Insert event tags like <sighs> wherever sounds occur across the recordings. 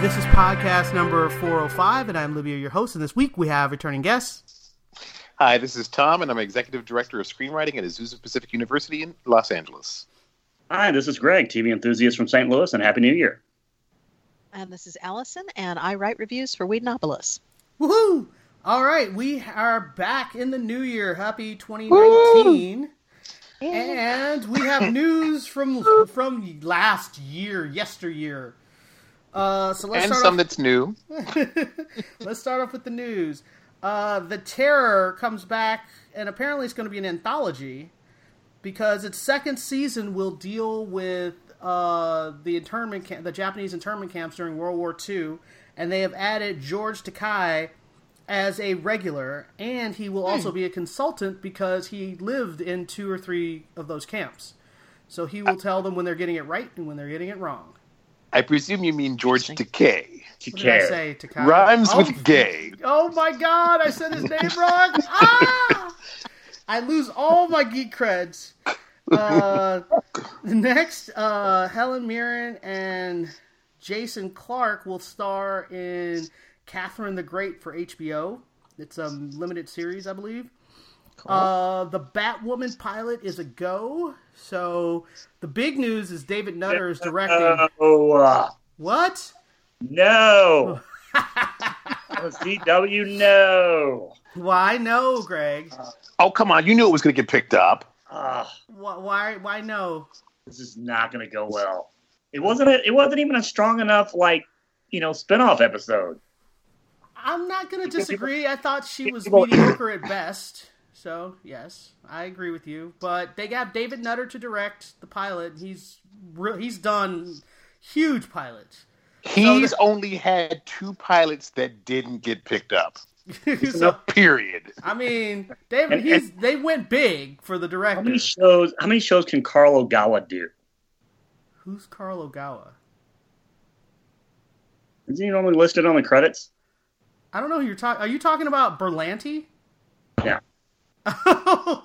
This is podcast number 405, and I'm Livia, your host. And this week we have returning guests. Hi, this is Tom, and I'm Executive Director of Screenwriting at Azusa Pacific University in Los Angeles. Hi, this is Greg, TV enthusiast from St. Louis, and Happy New Year. and this is Allison, and I write reviews for Whedonopolis. Woohoo! All right, we are back in the new year. Happy 2019. And we have <laughs> news from from last year, yesteryear. Uh, so let's and start some off, that's new. <laughs> let's start off with the news. Uh, the Terror comes back, and apparently it's going to be an anthology because its second season will deal with uh, the internment camp, the Japanese internment camps during World War II, and they have added George Takai as a regular, and he will also be a consultant because he lived in two or three of those camps. So he will tell them when they're getting it right and when they're getting it wrong. I presume you mean George Takei. To What did I care. say, Takai? Rhymes Oh, with gay. Oh my god, I said his name wrong. <laughs> Ah! I lose all my geek creds. Uh, next, uh, Helen Mirren and Jason Clarke will star in Catherine the Great for HBO. It's a limited series, I believe. Uh, the Batwoman pilot is a go. So the big news is David Nutter is directing. Oh, uh, What? no. <laughs> CW, no. Why no, Greg? Oh, come on. You knew it was going to get picked up. Ah, Why? Why, why no? this is not going to go well. It wasn't. A, it wasn't even a strong enough, like, you know, spinoff episode. I'm not going to disagree. I thought she was People- mediocre at best. So, yes, I agree with you. But they got David Nutter to direct the pilot. He's re- he's done huge pilots. He's the- only had two pilots that didn't get picked up. <laughs> so, Period. I mean, David, And- he's they went big for the director. How director. many shows? How many shows can Carl Ogawa do? Who's Carl Ogawa? Isn't he normally listed on the credits? I don't know who you're talking. Are you talking about Berlanti? Yeah. <laughs>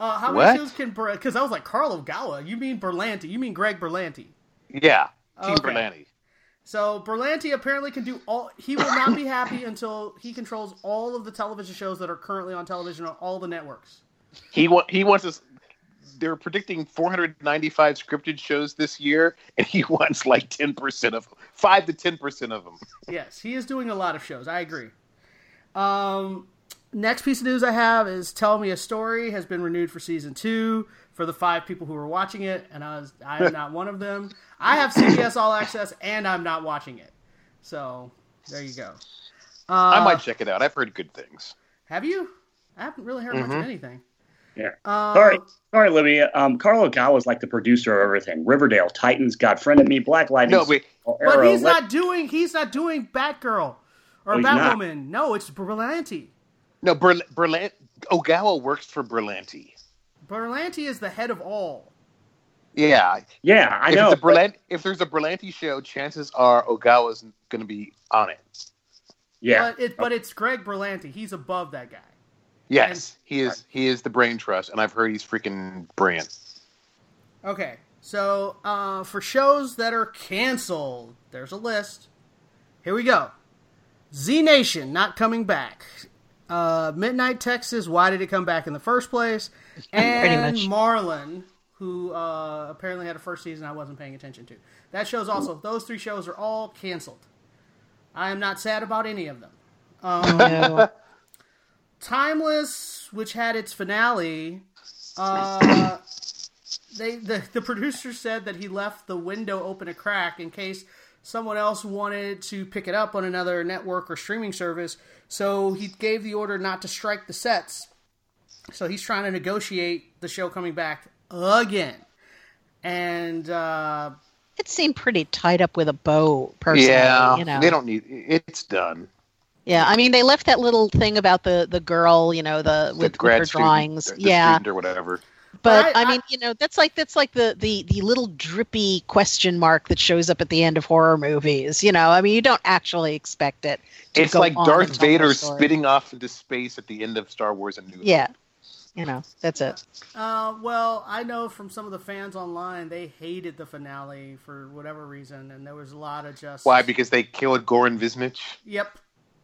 uh, how many shows can Because I was like Carl Ogawa. You mean Berlanti? You mean Greg Berlanti? Yeah. Team Okay. Berlanti. So Berlanti apparently can do all. He will not be happy until he controls all of the television shows that are currently on television on all the networks. He, wa- he wants us. They're predicting 495 scripted shows this year, and he <laughs> wants like 10% of them. 5 to 10% of them. Yes, he is doing a lot of shows. I agree. Um, next piece of news I have is "Tell Me a Story" has been renewed for season two for the five people who are watching it, and I was I am <laughs> not one of them. I have CBS All Access, and I'm not watching it. So there you go. Uh, I might check it out. I've heard good things. Have you? I haven't really heard much of anything. Yeah. Uh, Sorry, sorry, Livia. Um, Carl Ogawa is like the producer of everything. Riverdale, Titans, God Friended Me, Black Lightning. No, wait. Arrow, But he's Let- not doing he's not doing Batgirl or Oh. Batwoman. No, it's Berlanti. No, Berl- Berlant- Ogawa works for Berlanti. Berlanti is the head of all. Yeah, Yeah, I if, know. it's a but- if there's a Berlanti show, chances are Ogawa's going to be on it. yeah, But it but it's Greg Berlanti. He's above that guy. Yes, he is. He is the brain trust, and I've heard he's freaking brilliant. Okay. So uh, for shows that are canceled, there's a list. Here we go. Z Nation not coming back. Uh, Midnight Texas. Why did it come back in the first place? <laughs> And much. Marlon, who uh, apparently had a first season I wasn't paying attention to. That show's also. Those three shows are all canceled. I am not sad about any of them. Um, <laughs> Timeless, which had its finale, uh, <coughs> they the, the producer said that he left the window open a crack in case someone else wanted to pick it up on another network or streaming service. So he gave the order not to strike the sets. So he's trying to negotiate the show coming back again. And uh, it seemed pretty tied up with a bow. Personally, yeah, you know. they don't need. It's done. Yeah, I mean, they left that little thing about the the girl, you know, the with, the with grad her drawings. the- the yeah, or whatever. But But I- I, mean, you know, that's like that's like the the the little drippy question mark that shows up at the end of horror movies. You know, I mean, you don't actually expect it. To It's go like on Darth and tell the Vader spitting off into space at the end of Star Wars: A New Yeah, you know, that's it. Uh, well, I know from some of the fans online, they hated the finale for whatever reason, and there was a lot of just Why? Because they killed Goran Visnjic. Yep.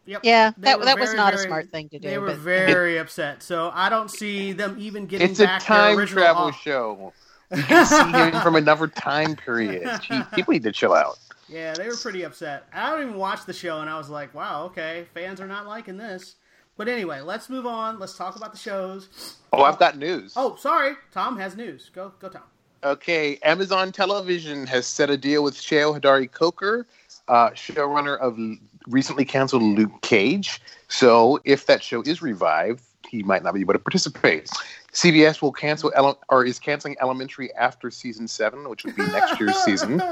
Yep. Yeah, They that were that was very, not a smart thing to do. They were but, very upset. So I don't see them even getting It's a back their time travel off- show. <laughs> You can see him from another time period. Gee, people need to chill out. Yeah, they were pretty upset. I don't even watch the show, and I was like, wow, okay, fans are not liking this. But anyway, let's move on. Let's talk about the shows. Oh, I've got news. Oh, sorry, Tom has news. Go, go, Tom. Okay, Amazon Television has set a deal with Cheo Hodari Coker, uh, showrunner of l- recently canceled Luke Cage. So, if that show is revived, he might not be able to participate. CBS will cancel ele- or is canceling Elementary after season seven, which would be next year's season.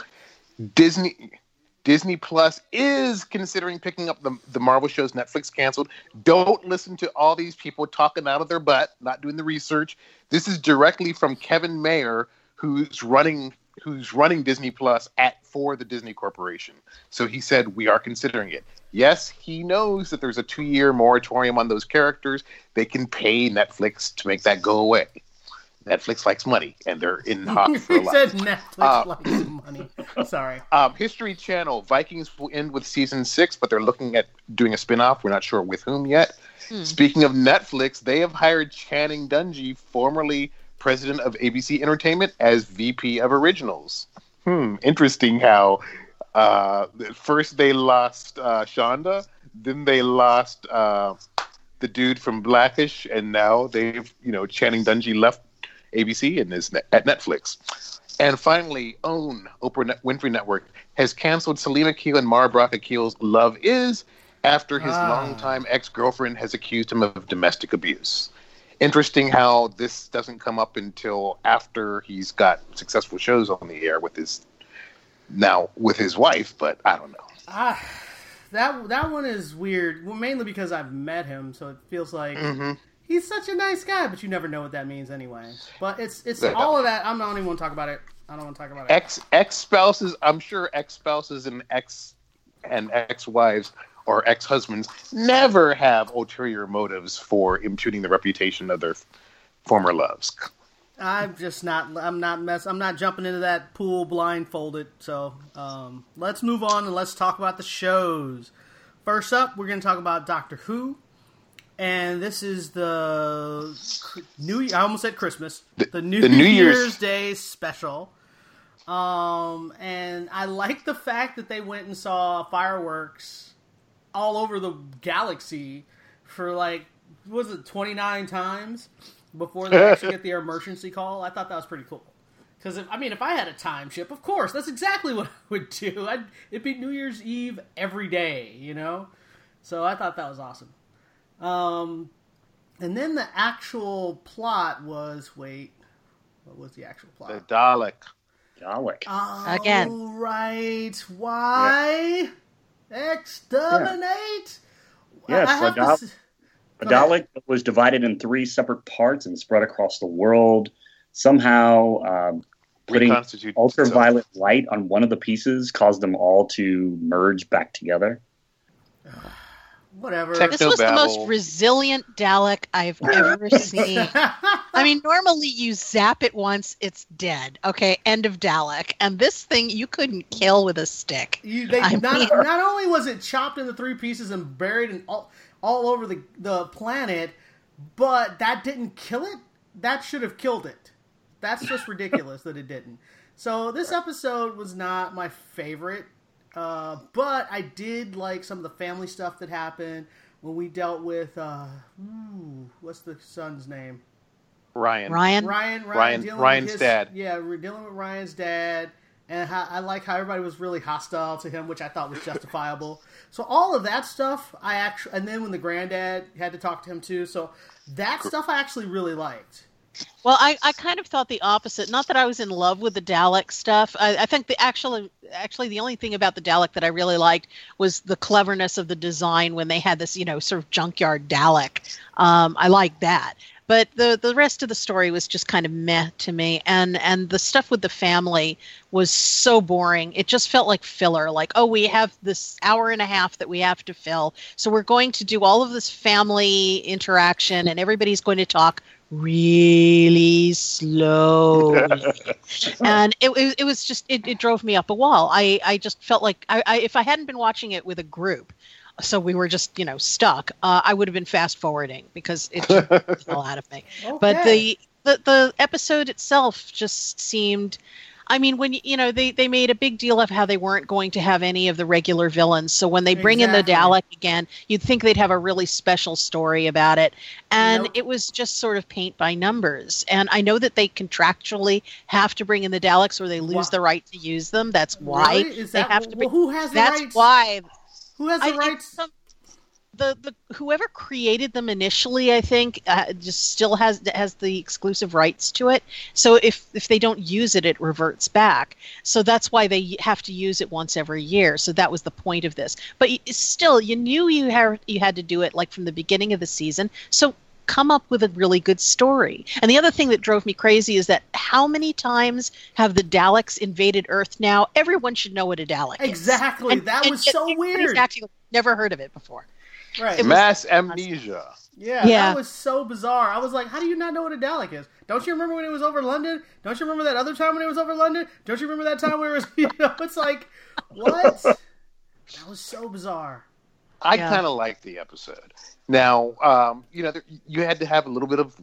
<laughs> Disney Disney Plus is considering picking up the, the Marvel shows Netflix canceled. Don't listen to all these people talking out of their butt, not doing the research. This is directly from Kevin Mayer, who's running who's running Disney Plus at for the Disney Corporation. So he said we are considering it. Yes, he knows that there's a two year moratorium on those characters. They can pay Netflix to make that go away. Netflix likes money, and they're in hot <laughs> for a lot. said Netflix Uh, likes money. Sorry. Um, History Channel Vikings will end with season six, but they're looking at doing a spin-off. We're not sure with whom yet. Speaking of Netflix, they have hired Channing Dungey, formerly president of ABC Entertainment, as VP of Originals. Hmm, interesting how uh, first they lost uh, Shonda, then they lost uh, the dude from Blackish, and now they've you know Channing Dungey left ABC and is ne- at Netflix. And finally, OWN, Oprah Net- Winfrey Network, has canceled Salim Akil and Mara Brock Akil's Love Is after his Ah. longtime ex girlfriend has accused him of domestic abuse. Interesting how this doesn't come up until after he's got successful shows on the air with his now with his wife, but I don't know. Ah, that that one is weird. Well, mainly because I've met him, so it feels like Mm-hmm. he's such a nice guy, but you never know what that means anyway. But it's it's all of that. I'm not even want to talk about it. I don't want to talk about it. Ex ex spouses, I'm sure ex spouses and ex and ex wives or ex husbands never have ulterior motives for impugning the reputation of their former loves. I'm just not. I'm not mess. I'm not jumping into that pool blindfolded. So um, let's move on and let's talk about the shows. First up, we're going to talk about Doctor Who, and this is the New. I almost said Christmas. The, New, the New Year's- Year's Day special. Um, and I like the fact that they went and saw fireworks all over the galaxy for like what was it 29 times before they <laughs> actually get the emergency call. I thought that was pretty cool. Because I mean, if I had a time ship, of course, that's exactly <laughs> what I would do. I'd, it'd be New Year's Eve every day, you know. So I thought that was awesome. Um, and then the actual plot was wait, what was the actual plot? The Dalek. Dalek. Oh, Again. right. Why exterminate? Yes, I have the Dal- to s- A Go ahead. Dalek was divided in three separate parts and spread across the world. Somehow, um, putting Reconstitute ultraviolet light on one of the pieces caused them all to merge back together. Whatever. Tech- This was the most resilient Dalek I've <laughs> ever seen. I mean, normally you zap it once, it's dead. Okay, end of Dalek. And this thing you couldn't kill with a stick. You, they, not, <laughs> not only was it chopped into three pieces and buried in all, all over the, the planet, but that didn't kill it. That should have killed it. That's just ridiculous that it didn't. So this episode was not my favorite, uh, but I did like some of the family stuff that happened when we dealt with uh, ooh, what's the son's name? Ryan. Ryan? Ryan, Ryan, Ryan- Ryan's his, dad. Yeah, we're dealing with Ryan's dad, and how, I like how everybody was really hostile to him, which I thought was justifiable. <laughs> so all of that stuff, I actually, and then when the granddad had to talk to him too, so that stuff I actually really liked. Well, I, I kind of thought the opposite. Not that I was in love with the Dalek stuff. I, I think the actually actually the only thing about the Dalek that I really liked was the cleverness of the design when they had this, you know, sort of junkyard Dalek. Um, I liked that. But the the rest of the story was just kind of meh to me, and and the stuff with the family was so boring. It just felt like filler. Like, oh, we have this hour and a half that we have to fill, so we're going to do all of this family interaction, and everybody's going to talk really slow. <laughs> And it, it, it, was just it, it drove me up a wall. I i just felt like I, I if i hadn't been watching it with a group so we were just you know stuck uh, i would have been fast forwarding because it fell out of me. Okay. but the, the the episode itself just seemed I mean, when you know they they made a big deal of how they weren't going to have any of the regular villains. So when they bring exactly. in the Dalek again, you'd think they'd have a really special story about it, and nope. it was just sort of paint by numbers. And I know that they contractually have to bring in the Daleks, or they lose wow. the right to use them. That's why really? they have to. Bring, well, who has the that's rights? why. Who has the I, rights? Some, the the whoever created them initially, I think, uh, just still has has the exclusive rights to it. So if if they don't use it, it reverts back. So that's why they have to use it once every year. So that was the point of this. But still, you knew you had you had to do it like from the beginning of the season. So come up with a really good story. And the other thing that drove me crazy is that how many times have the Daleks invaded Earth now? Everyone should know what a Dalek is. Exactly. And, that was so weird. Actually, never heard of it before. Right. Mass amnesia. Yeah, yeah, that was so bizarre. I was like, how do you not know what a Dalek is? Don't you remember when it was over London? Don't you remember that other time when it was over London? Don't you remember that time where it was, <laughs> you know, it's like, what? that was so bizarre. I yeah. kind of liked the episode. Now, um, you know, you had to have a little bit of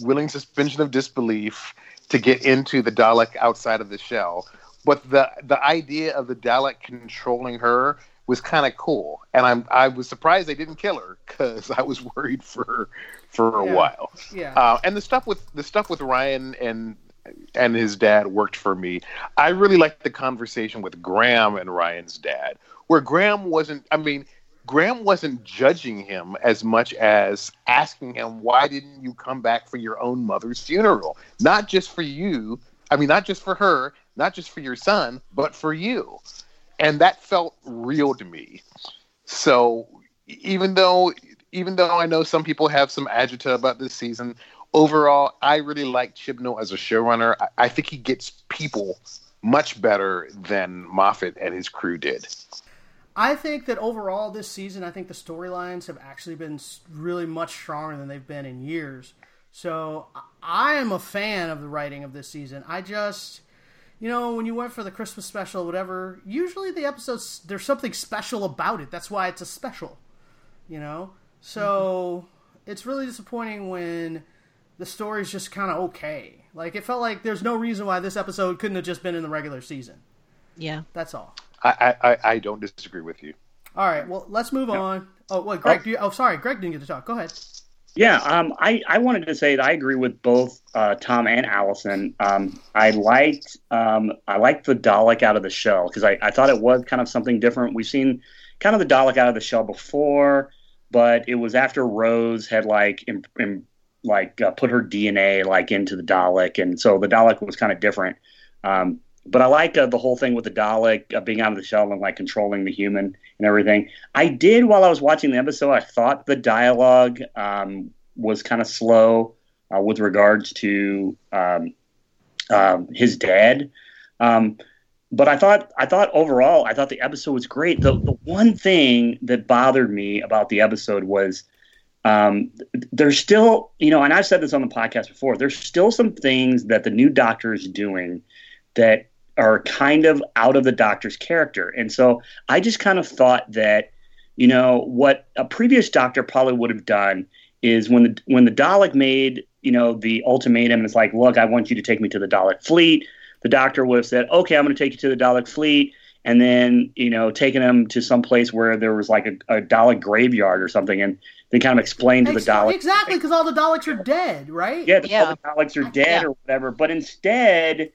willing suspension of disbelief to get into the Dalek outside of the shell. But the the idea of the Dalek controlling her was kind of cool, and I'm I was surprised they didn't kill her because I was worried for for a yeah. while. Yeah. Uh, and the stuff with the stuff with Ryan and and his dad worked for me. I really liked the conversation with Graham and Ryan's dad, where Graham wasn't. I mean, Graham wasn't judging him as much as asking him, "Why didn't you come back for your own mother's funeral? Not just for you. I mean, not just for her, not just for your son, but for you." And that felt real to me. So even though even though I know some people have some agita about this season, overall I really like Chibnall as a showrunner. I, I think he gets people much better than Moffat and his crew did. I think that overall this season, I think the storylines have actually been really much stronger than they've been in years. So I am a fan of the writing of this season. I just you know, when you went for the Christmas special, whatever, usually the episodes there's something special about it. That's why it's a special. You know? So mm-hmm. it's really disappointing when the story's just kind of okay. Like it felt like there's no reason why this episode couldn't have just been in the regular season. Yeah. That's all. I I, I don't disagree with you. All right, well, let's move on. Oh, wait, Greg, oh. You, oh, sorry, Greg didn't get to talk. Go ahead. Yeah, um, I, I wanted to say that I agree with both uh, Tom and Allison. Um, I liked um, I liked the Dalek out of the shell because I, I thought it was kind of something different. We've seen kind of the Dalek out of the shell before, but it was after Rose had like like uh, put her DNA like into the Dalek, and so the Dalek was kind of different. Um, but I like uh, the whole thing with the Dalek uh, being out of the shell and like controlling the human and everything. I did while I was watching the episode. I thought the dialogue um, was kind of slow uh, with regards to um, um, his dad. Um, but I thought I thought overall I thought the episode was great. The the one thing that bothered me about the episode was um, there's still you know, and I've said this on the podcast before. There's still some things that the new doctor is doing that are kind of out of the doctor's character. And so I just kind of thought that, you know, what a previous doctor probably would have done is when the when the Dalek made, you know, the ultimatum and it's like, look, I want you to take me to the Dalek fleet, the doctor would have said, Okay, I'm gonna take you to the Dalek fleet and then, you know, taking him to some place where there was like a, a Dalek graveyard or something and then kind of explain to the Daleks. Exactly, because all the Daleks are dead, right? Yeah, the, yeah. all the Daleks are dead yeah. or whatever. But instead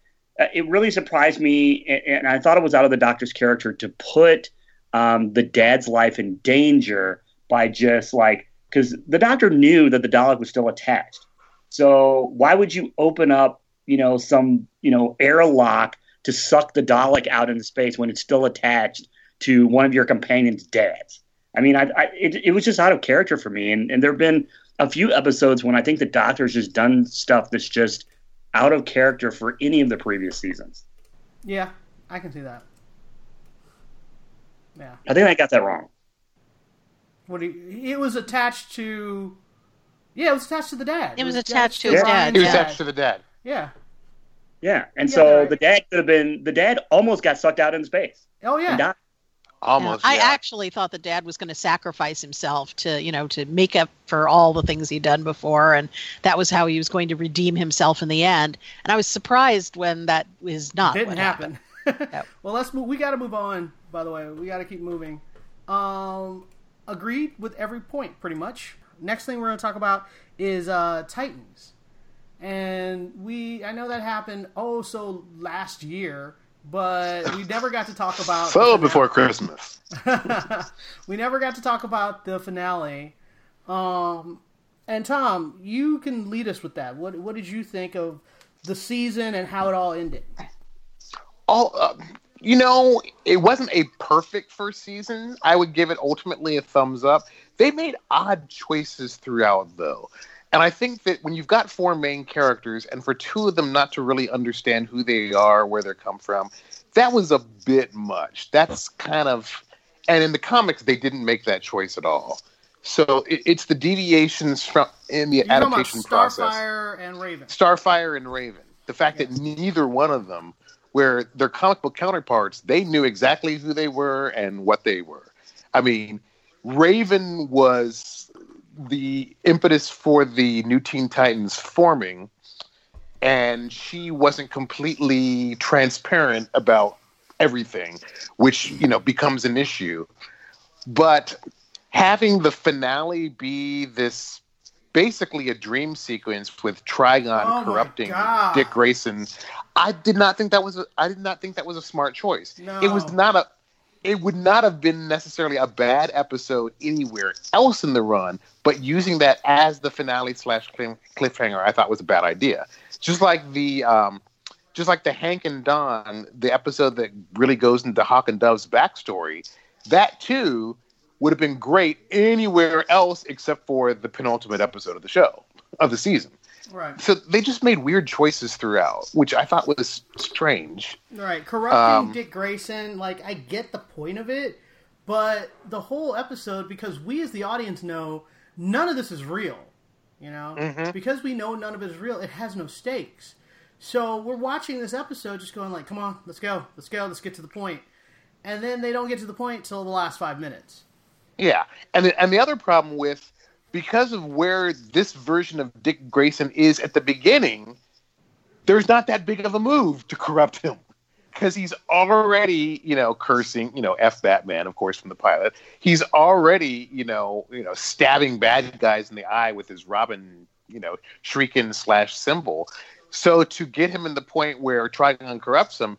it really surprised me, and I thought it was out of the doctor's character to put um, the dad's life in danger by just like because the doctor knew that the Dalek was still attached, So why would you open up, you know, some, you know, airlock to suck the Dalek out into space when it's still attached to one of your companion's dads? I mean, I, I it, it was just out of character for me. And, and there have been a few episodes when I think the Doctor's just done stuff that's just out of character for any of the previous seasons. Yeah, I can see that. Yeah. I think I got that wrong. What he, it was attached to. Yeah, it was attached to the dad. It was yeah, attached to his dad, Ryan's He was attached to the dad. Yeah. Yeah. And Yeah, so right. the dad could have been, the dad almost got sucked out in space. Oh and yeah. Died. Almost. I yeah. actually thought the dad was going to sacrifice himself to, you know, to make up for all the things he'd done before, and that was how he was going to redeem himself in the end. And I was surprised when that was not Didn't what happen. happened. <laughs> Yep. Well, let's move. We got to move on. By the way, we got to keep moving. Um, agreed with every point, pretty much. Next thing we're going to talk about is uh, Titans, and we. I know that happened. Oh, so last year, but we never got to talk about. So before Christmas. <laughs> we never got to talk about the finale. Um, and Tom, you can lead us with that. What What did you think of the season and how it all ended? all uh, you know it wasn't a perfect first season i would give it ultimately a thumbs up they made odd choices throughout though and i think that when you've got four main characters and for two of them not to really understand who they are where they come from that was a bit much that's kind of and in the comics they didn't make that choice at all so it, it's the deviations from in the You're adaptation process Starfire and Raven. Starfire and Raven. The fact that neither one of them, where their comic book counterparts, they knew exactly who they were and what they were. I mean, Raven was the impetus for the New Teen Titans forming, and she wasn't completely transparent about everything, which, you know, becomes an issue. But having the finale be this basically a dream sequence with Trigon Oh corrupting Dick Grayson. I did not think that was a, I did not think that was a smart choice. No. It was not a it would not have been necessarily a bad episode anywhere else in the run, but using that as the finale slash cliff- cliffhanger, I thought was a bad idea. Just like the um, just like the Hank and Dawn, the episode that really goes into Hawk and Dove's backstory, that too would have been great anywhere else except for the penultimate episode of the show of the season. Right. So they just made weird choices throughout, which I thought was strange. Right. Corrupting Um, Dick Grayson, like I get the point of it, but the whole episode because we as the audience know none of this is real. You know? Mm-hmm. Because we know none of it is real, it has no stakes. So we're watching this episode just going like, "Come on, let's go. Let's go. Let's get to the point." And then they don't get to the point till the last 5 minutes. Yeah, and the, and the other problem with because of where this version of Dick Grayson is at the beginning, there's not that big of a move to corrupt him because he's already you know cursing you know f Batman of course from the pilot. He's already you know you know stabbing bad guys in the eye with his Robin you know shrieking slash symbol. So to get him in the point where Trigon corrupts him,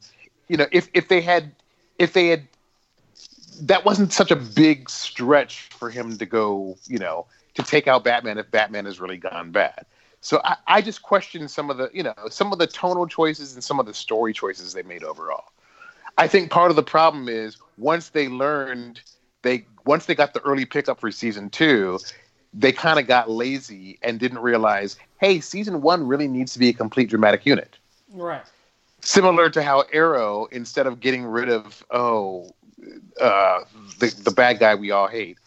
you know if if they had if they had that wasn't such a big stretch for him to go, you know, to take out Batman if Batman has really gone bad. So I, I just question some of the, you know, some of the tonal choices and some of the story choices they made overall. I think part of the problem is once they learned they once they got the early pickup for season two, they kind of got lazy and didn't realize, hey, season one really needs to be a complete dramatic unit Right. similar to how Arrow, instead of getting rid of oh uh, the the bad guy we all hate,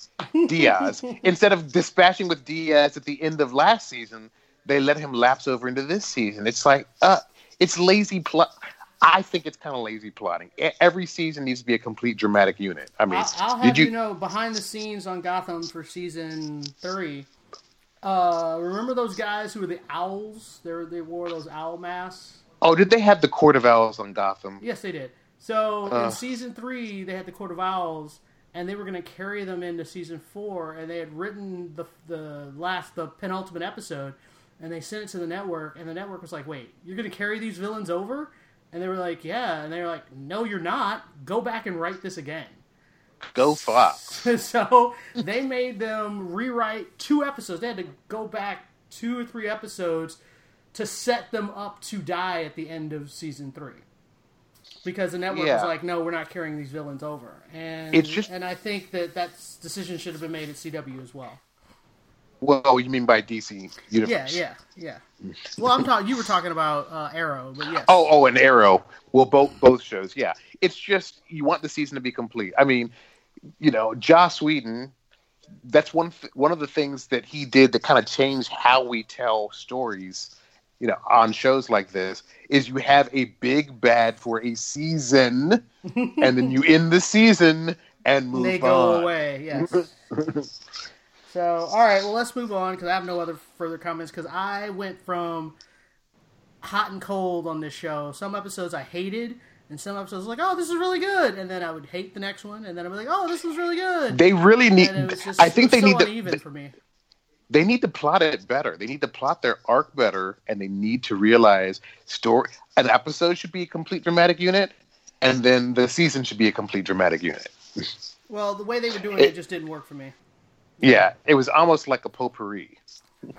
Diaz, <laughs> instead of dispatching with Diaz at the end of last season, they let him lapse over into this season. It's like uh, it's lazy plot. I think it's kind of lazy plotting. Every season needs to be a complete dramatic unit. I mean, I'll, I'll have did you... you? know behind the scenes on Gotham for season three. Uh, remember those guys who were the owls? They were, they wore those owl masks. Oh, did they have the Court of Owls on Gotham? Yes, they did. So Uh. in season three, they had the Court of Owls, and they were going to carry them into season four, and they had written the the last the penultimate episode, and they sent it to the network, and the network was like, "Wait, you're going to carry these villains over?" And they were like, "Yeah," and they were like, "No, you're not. Go back and write this again." Go Fox. <laughs> so they made them rewrite two episodes. They had to go back two or three episodes to set them up to die at the end of season three. Because the network Yeah. was like, no, we're not carrying these villains over, and It's just- and I think that that decision should have been made at CW as well. Well, you mean by DC Yeah, Universe? yeah, yeah. Well, I'm talking. You were talking about uh, Arrow, but yes. Oh, oh, and Arrow. Well, both both shows. Yeah, it's just you want the season to be complete. I mean, you know, Joss Whedon. That's one th- one of the things that he did that kind of changed how we tell stories. You know, on shows like this, is you have a big bad for a season, and then you end the season and move on. they go away. Yes. so, all right. Well, let's move on because I have no other further comments. Because I went from hot and cold on this show. Some episodes I hated, and some episodes like, oh, this is really good, and then I would hate the next one, and then I'd be like, oh, this was really good. They really need. and it was just I think they so need uneven to. for me. They need to plot it better. They need to plot their arc better, and they need to realize story. An episode should be a complete dramatic unit, and then the season should be a complete dramatic unit. Well, the way they were doing it, It- just didn't work for me. Yeah, it was almost like a potpourri.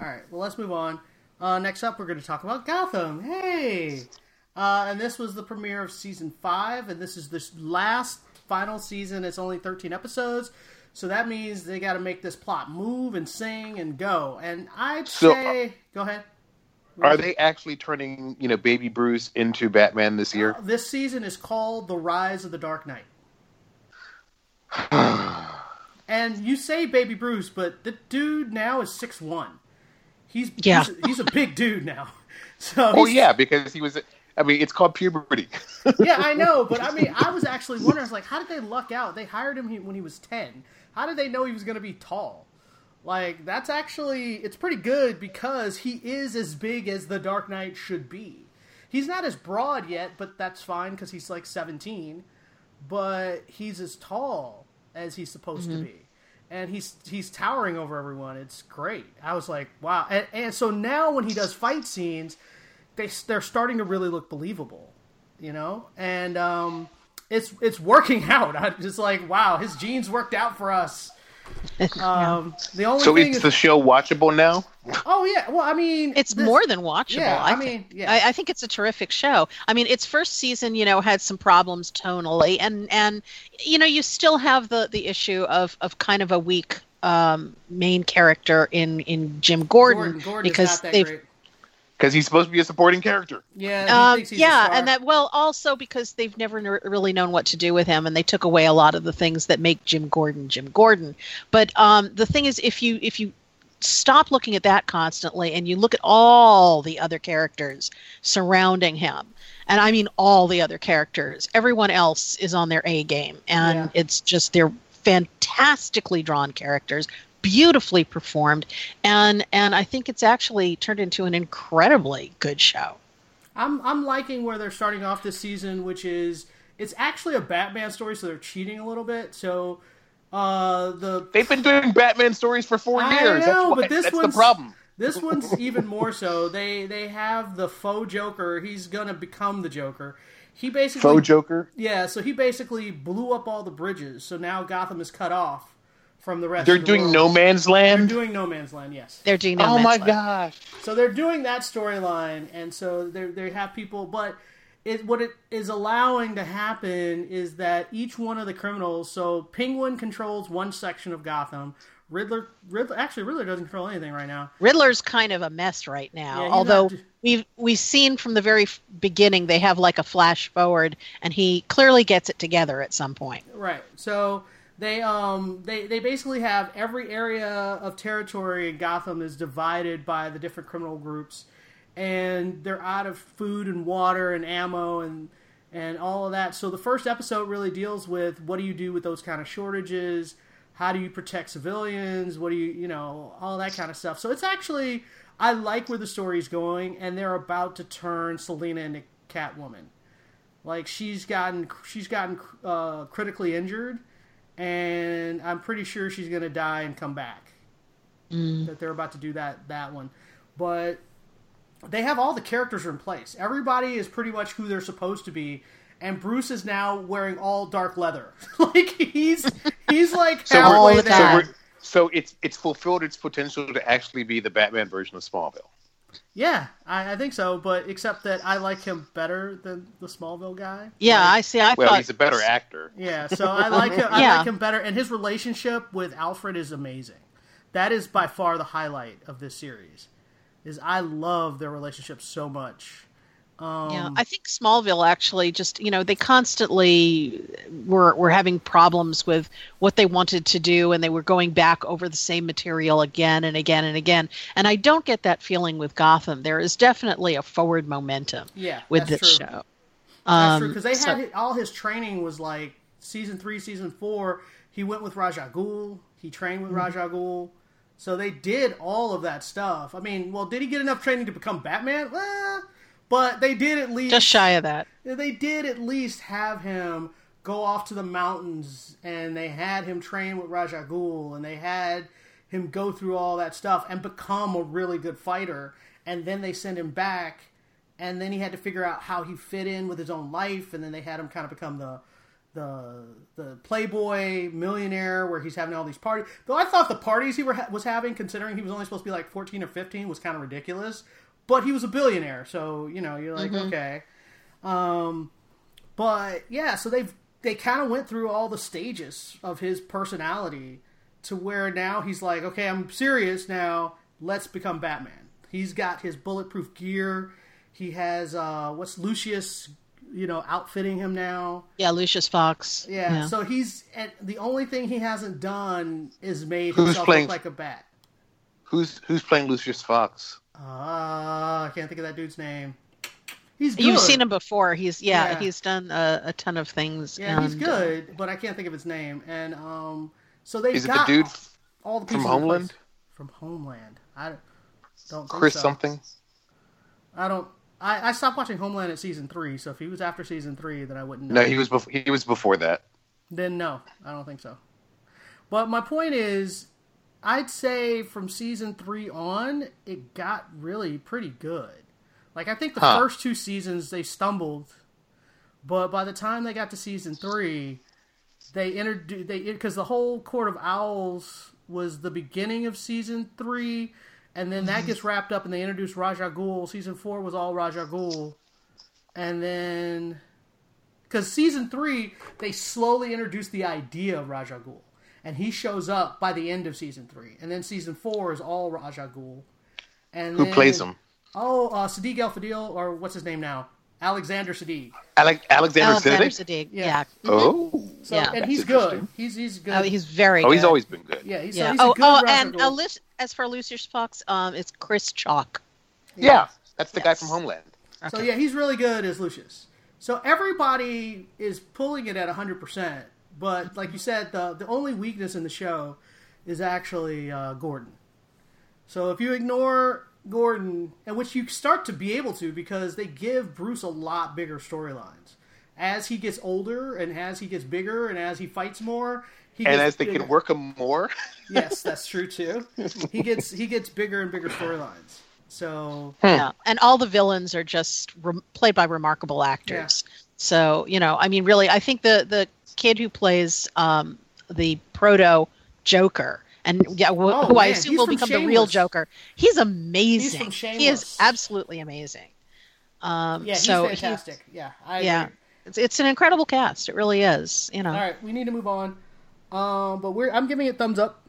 All right, well, let's move on. Uh, next up, we're going to talk about Gotham. Hey! Uh, and this was the premiere of season five, and this is the last final season. It's only 13 episodes, so that means they got to make this plot move and sing and go. And I'd So, say. go ahead. Are they actually turning, you know, Baby Bruce into Batman this year? Uh, this season is called The Rise of the Dark Knight. <sighs> and you say Baby Bruce, but the dude now is six one. He's Yeah. he's, he's a big dude now. <laughs> So Oh yeah, because he was. I mean, it's called puberty. yeah, I <laughs> know, but I mean, I was actually wondering, I was like, how did they luck out? They hired him when he was ten. How did they know he was going to be tall? Like, that's actually it's pretty good because he is as big as the Dark Knight should be. He's not as broad yet, but that's fine because he's like seventeen. But he's as tall as he's supposed to mm-hmm. be, and he's he's towering over everyone. It's great. I was like, wow. And, and so now when he does fight scenes, they they're starting to really look believable, you know, and um, it's it's working <laughs> out. I'm just like, wow, his genes worked out for us. <laughs> Um, the only so thing is is, the show watchable now? oh yeah, well, I mean, It's this- more than watchable. Yeah, I I, mean, think. yeah. I, I think it's a terrific show. I mean, its first season, you know, had some problems tonally, and and you know, you still have the the issue of of kind of a weak um, main character in in Jim Gordon, Gordon, Gordon because is not that they've great. Because he's supposed to be a supporting character. Yeah, um, thinks he's a yeah, and that well, also because they've never n- really known what to do with him, and they took away a lot of the things that make Jim Gordon Jim Gordon. But um, the thing is, if you if you stop looking at that constantly and you look at all the other characters surrounding him, and I mean all the other characters, everyone else is on their A game, and Yeah. it's just they're fantastically drawn characters beautifully performed and and i think it's actually turned into an incredibly good show I'm I'm liking where they're starting off this season, which is it's actually a Batman story, so they're cheating a little bit. So uh, the They've been doing Batman stories for four I years. know, that's why, but this that's the one's- problem. This <laughs> one's even more so. They they have the faux Joker. He's gonna become the Joker. He basically Faux Joker. yeah. So he basically blew up all the bridges. So now Gotham is cut off from the rest. They're of the doing world. No Man's Land. They're doing No Man's Land. Yes. they're doing no oh Man's my Land. gosh. So they're doing that storyline, and so they they have people, but it what it is allowing to happen is that each one of the criminals. So Penguin controls one section of Gotham. Riddler, Riddler actually Riddler doesn't control anything right now. Riddler's kind of a mess right now. Yeah, although not- we've we've seen from the very beginning they have like a flash forward, and he clearly gets it together at some point. Right. So they um they they basically have every area of territory in Gotham is divided by the different criminal groups, and they're out of food and water and ammo and and all of that. So the first episode really deals with what do you do with those kind of shortages? How do you protect civilians? What do you you know all that kind of stuff. So it's actually I like where the story's going, and they're about to turn Selina into Catwoman. Like she's gotten she's gotten uh, critically injured, and I'm pretty sure she's gonna die and come back. Mm. That they're about to do that that one, but they have all the characters are in place. Everybody is pretty much who they're supposed to be, and Bruce is now wearing all dark leather. <laughs> like he's he's like So halfway we're, there. so we're So it's it's fulfilled its potential to actually be the Batman version of Smallville. Yeah, I, I think so, but except that I like him better than the Smallville guy. Yeah, I see. I Well, thought he's a better actor. Yeah, so I like him. <laughs> I Yeah. like him better, and his relationship with Alfred is amazing. That is by far the highlight of this series. Is I love their relationship so much. Um, Yeah, I think Smallville actually just you know they constantly were were having problems with what they wanted to do, and they were going back over the same material again and again and again. And I don't get that feeling with Gotham. There is definitely a forward momentum yeah, with this true. show. That's true Um, because they so- had all his training was like season three, season four. He went with Ra's al Ghul. He trained with Mm-hmm. Ra's al Ghul. So they did all of that stuff. I mean, well, did he get enough training to become Batman? Well, but they did at least just shy of that. they did at least have him go off to the mountains and they had him train with Ra's al Ghul, and they had him go through all that stuff and become a really good fighter. And then they send him back and then he had to figure out how he fit in with his own life and then they had him kind of become the the the playboy millionaire where he's having all these parties. Though i thought the parties he were, was having considering he was only supposed to be like 14 or 15 was kind of ridiculous but he was a billionaire so you know you're like okay um, but yeah, so they've they kind of went through all the stages of his personality to where now he's like, okay, I'm serious now. Let's become Batman. He's got his bulletproof gear. He has uh, what's Lucius, you know, outfitting him now. Yeah, Lucius Fox. Yeah, so he's and the only thing he hasn't done is made Who's himself playing- look like a bat. Who's who's playing Lucius Fox? Uh, I can't think of that dude's name. He's good. You've seen him before. He's yeah, Yeah. he's done a, a ton of things. Yeah, he's and, uh, good, but I can't think of his name. And um, so they Is it the got dude all the from Homeland? place. From Homeland, I don't think Chris so. something? I don't. I, I stopped watching Homeland at season three, so if he was after season three, then I wouldn't know. No, he was before. He was before that. Then no, I don't think so. But my point is, I'd say from season three on, it got really pretty good. Like I think the Huh. first two seasons they stumbled, but by the time they got to season three, they introduced they because the whole Court of Owls was the beginning of season three, and then that gets mm-hmm. wrapped up and they introduced Ra's al Ghul. Season four was all Ra's al Ghul, and then because season three they slowly introduced the idea of Ra's al Ghul, and he shows up by the end of season three, and then season four is all Ra's al Ghul. And Who then- plays him? Oh, uh, Siddig El Fadil, or what's his name now? Alexander Sadiq. Alec- Alexander Alexander Siddig? Siddig. Yeah. Oh, So, Yeah. and he's good. He's he's good. Oh, he's very. oh, he's always been good. yeah, he's, Yeah. so he's oh, a good oh, Raja and Ghul. as for Lucius Fox, um, it's Chris Chalk. Yeah, that's the guy from Homeland. So yeah, he's really good as Lucius. So everybody is pulling it at hundred percent, but like you said, the the only weakness in the show is actually uh, Gordon. So if you ignore Gordon, and which you start to be able to because they give Bruce a lot bigger storylines as he gets older and as he gets bigger and as he fights more. He And gets as they bigger. can work him more, <laughs> yes, that's true too. He gets he gets bigger and bigger storylines. So Yeah, and all the villains are just re- played by remarkable actors. So you know, I mean, really, I think the the kid who plays um, the proto Joker. And yeah, wh- Oh, who I assume he's will from become the real Joker. He's amazing. from he is absolutely amazing. Um, yeah, he's so he- fantastic. yeah, I yeah, agree. it's, it's an incredible cast. It really is. You know, All right, we need to move on. Um, but we're I'm giving it thumbs up.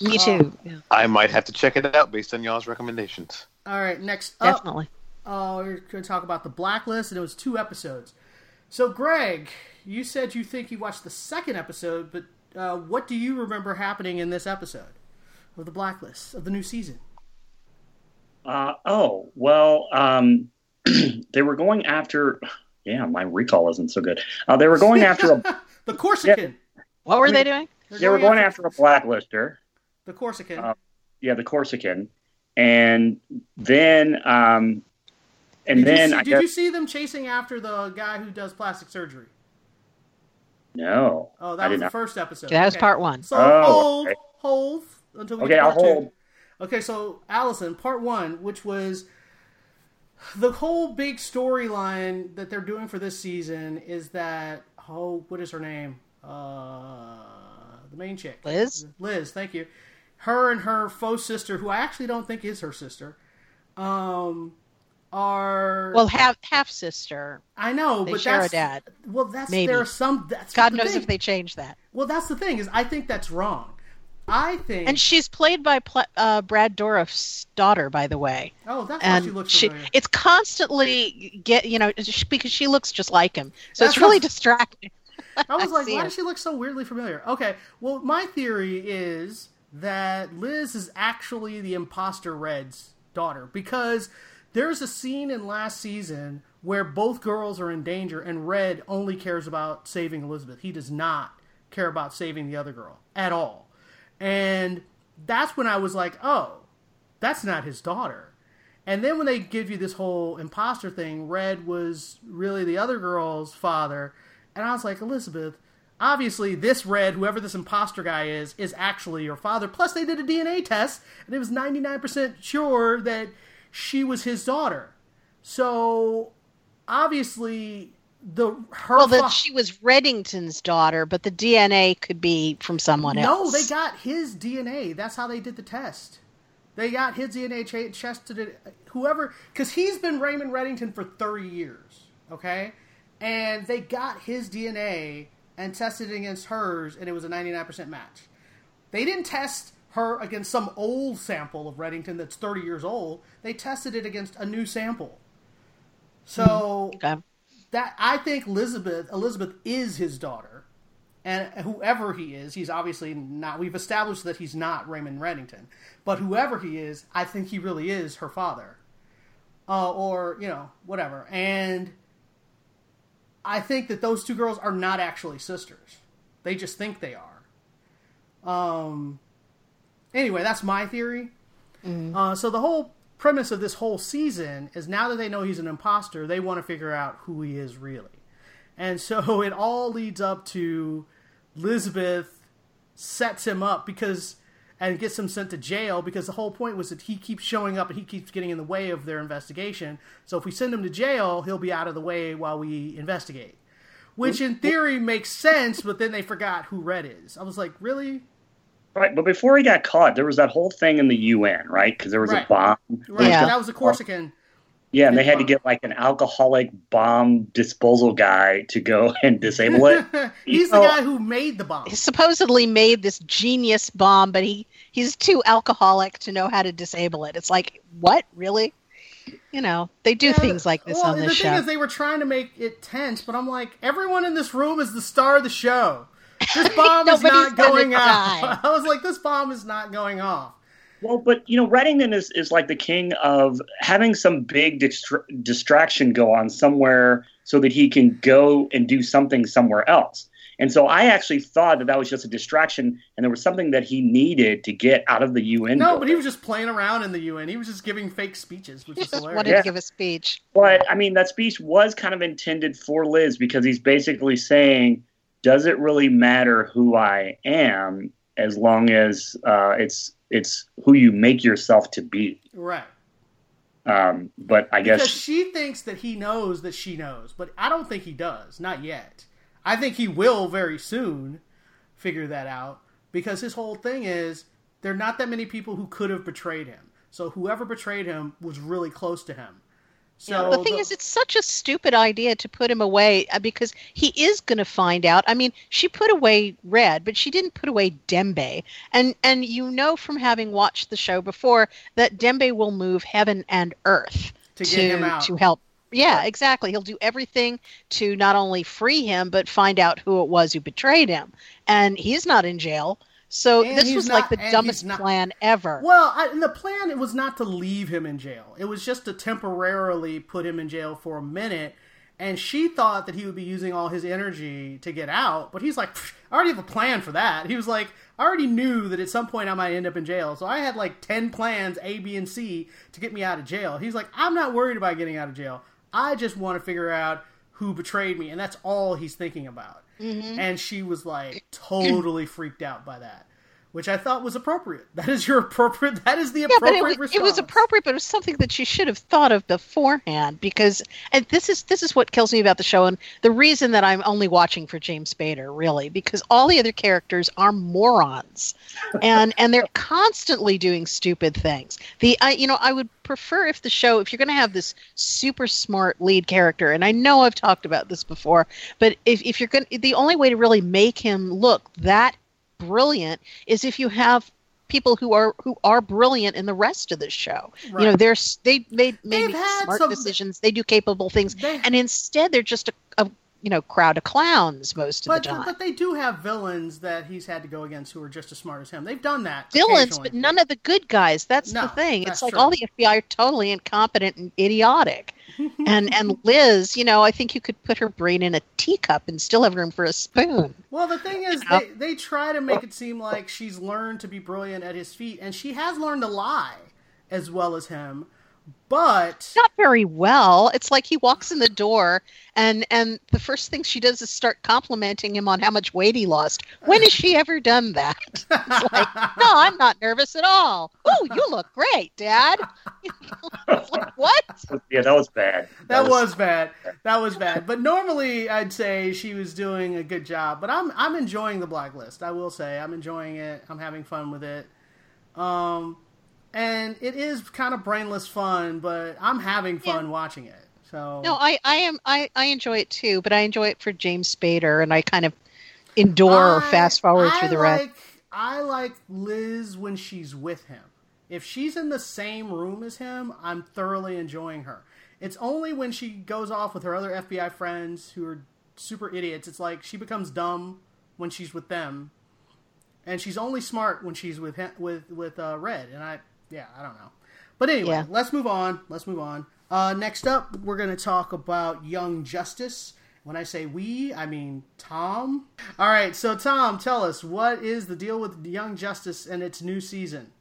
me too. Yeah, I might have to check it out based on y'all's recommendations. All right, next up, definitely. uh, we're going to talk about the Blacklist, and it was two episodes. So, Greg, you said you think you watched the second episode, but uh, what do you remember happening in this episode of the Blacklist of the new season? Uh, oh well, um, <clears throat> they were going after. Yeah, my recall isn't so good. Uh, they were going after a. <laughs> The Corsican. What were I mean- they doing? They're they were going after a blacklister. the Corsican. Uh, Yeah, the Corsican, and then um, and did then you see, I did guess you see them chasing after the guy who does plastic surgery? no. Oh, I that did was the not. first episode. That was Okay. part one. So Oh, hold, okay. hold until we Okay, get to I'll part two. hold. Okay, so Allison, part one, which was the whole big storyline that they're doing for this season is that oh, what is her name? Uh, the main chick, Liz? Liz, thank you. Her and her faux sister, who I actually don't think is her sister, um, are Well, half half sister. I know, They but share a dad. well, that's Maybe. there are some. That's God knows thing. if they change that. Well, that's the thing is, I think that's wrong. I think. And she's played by Pl- uh, Brad Dourif's daughter, by the way. oh, that's And she looks she, familiar. it's constantly get you know because she looks just like him, so That's it's really distracting. <laughs> I was <laughs> like, why it. does she look so weirdly familiar? Okay, well, my theory is that Liz is actually the imposter Red's daughter because there's a scene in last season where both girls are in danger and Red only cares about saving Elizabeth. He does not care about saving the other girl at all. And that's when I was like, oh, that's not his daughter. And then when they give you this whole imposter thing, Red was really the other girl's father. And I was like, Elizabeth, obviously this Red, whoever this imposter guy is, is actually your father. Plus, they did a DNA test, and it was 99% sure that she was his daughter. So, obviously, the her Well, that fa- she was Reddington's daughter, but the DNA could be from someone no, else. No, they got his DNA. That's how they did the test. They got his DNA ch- tested it. Whoever, because he's been Raymond Reddington for thirty years, okay, and they got his DNA and tested it against hers, and it was a ninety-nine percent match. They didn't test her against some old sample of Reddington that's thirty years old. They tested it against a new sample. So Okay. that I think Elizabeth Elizabeth is his daughter, and whoever he is, he's obviously not. We've established that he's not Raymond Reddington, but whoever he is, I think he really is her father, uh, or you know whatever. And I think that those two girls are not actually sisters; they just think they are. Um. Anyway, that's my theory. Uh, so the whole premise of this whole season is now that they know he's an imposter, they want to figure out who he is really. And so <laughs> it all leads up to Elizabeth sets him up because and gets him sent to jail because the whole point was that he keeps showing up and he keeps getting in the way of their investigation. So if we send him to jail, he'll be out of the way while we investigate. Which in theory makes sense, but then they forgot who Red is. I was like, really? Right, but before he got caught, there was that whole thing in the UN, right? Because there was Right. a bomb. Right. Yeah. That was a Corsican. Yeah, and they had to get like an alcoholic bomb disposal guy to go <laughs> and disable it. <laughs> He's know- the guy who made the bomb. He supposedly made this genius bomb, but he he's too alcoholic to know how to disable it. It's like, what, really? You know, they do Yeah, things like this well, on the this thing is, they were trying to make it tense, but I'm like, everyone in this room is the star of the show. This bomb is not gonna off. <laughs> I was like, this bomb is not going off. Well, but you know, Reddington is, is like the king of having some big distra- distraction go on somewhere so that he can go and do something somewhere else. And so I actually thought that that was just a distraction, and there was something that he needed to get out of the UN. No, but he was just playing around in the UN. He was just giving fake speeches, which He is just hilarious. wanted Yeah. to give a speech. But I mean, that speech was kind of intended for Liz because he's basically saying, "Does it really matter who I am as long as uh, it's it's who you make yourself to be?" Right. Um, but I guess Because she thinks that he knows that she knows, but I don't think he does. Not yet. I think he will very soon figure that out because his whole thing is there are not that many people who could have betrayed him. So whoever betrayed him was really close to him. So the thing is, it's such a stupid idea to put him away uh, because he is going to find out. I mean, she put away Red, but she didn't put away Dembe, and and you know from having watched the show before that Dembe will move heaven and earth To get him out. to help. Yeah, exactly. He'll do everything to not only free him but find out who it was who betrayed him, and he's not in jail. So And this was not- like the dumbest not- plan ever. Well, I, and the plan it was not to leave him in jail. It was just to temporarily put him in jail for a minute. And she thought that he would be using all his energy to get out, but he's like, I already have a plan for that. He was like, I already knew that at some point I might end up in jail, so I had like ten plans A, B, and C to get me out of jail. He's like, I'm not worried about getting out of jail. I just want to figure out who betrayed me, and that's all he's thinking about. Mm-hmm. And she was like totally freaked out by that. Which I thought was appropriate. <laughs> That is your appropriate. That is the Yeah, but appropriate it was, response. it was appropriate, but it was something that she should have thought of beforehand. Because, and this is this is what kills me about the show, and the reason that I'm only watching for James Spader, really, because all the other characters are morons, and and they're constantly doing stupid things. The I, you know, I would prefer if the show, if you're going to have this super smart lead character, and I know I've talked about this before, but if if you're going, the only way to really make him look that brilliant is if you have people who are who are brilliant in the rest of the show. You know, they're they made maybe smart some- decisions. They do capable things, They- and instead they're just a, a you know crowd of clowns most of But, the time. but they do have villains that he's had to go against who are just as smart as him. They've done that. Villains, but none of the good guys. That's No, the thing. that's It's like true. all the FBI are totally incompetent and idiotic. and <laughs> and Liz, you know, I think you could put her brain in a teacup and still have room for a spoon. Well, the thing is, know? they, they try to make it seem like she's learned to be brilliant at his feet, and she has learned to lie as well as him. But not very well. It's like he walks in the door and and the first thing she does is start complimenting him on how much weight he lost. When has she ever done that? <laughs> It's like, no, I'm not nervous at all. Oh, you look great, Dad. <laughs> Like, what? Yeah, that was bad. that was bad. That was bad. But normally, I'd say she was doing a good job. But I'm I'm enjoying the blacklist. I will say I'm enjoying it. I'm having fun with it. Um, and it is kind of brainless fun, but I'm having fun watching it. So No, I, I am I, I enjoy it too, but I enjoy it for James Spader and I kind of endure or fast forward I through the like, rest. I like Liz when she's with him. If she's in the same room as him, I'm thoroughly enjoying her. It's only when she goes off with her other FBI friends who are super idiots. It's like she becomes dumb when she's with them, and she's only smart when she's with him, with with uh, Red. And I, yeah, I don't know. But anyway, Yeah. let's move on. Let's move on. Uh, next up, we're going to talk about Young Justice. When I say we, I mean Tom. All right, so Tom, tell us what is the deal with Young Justice and its new season?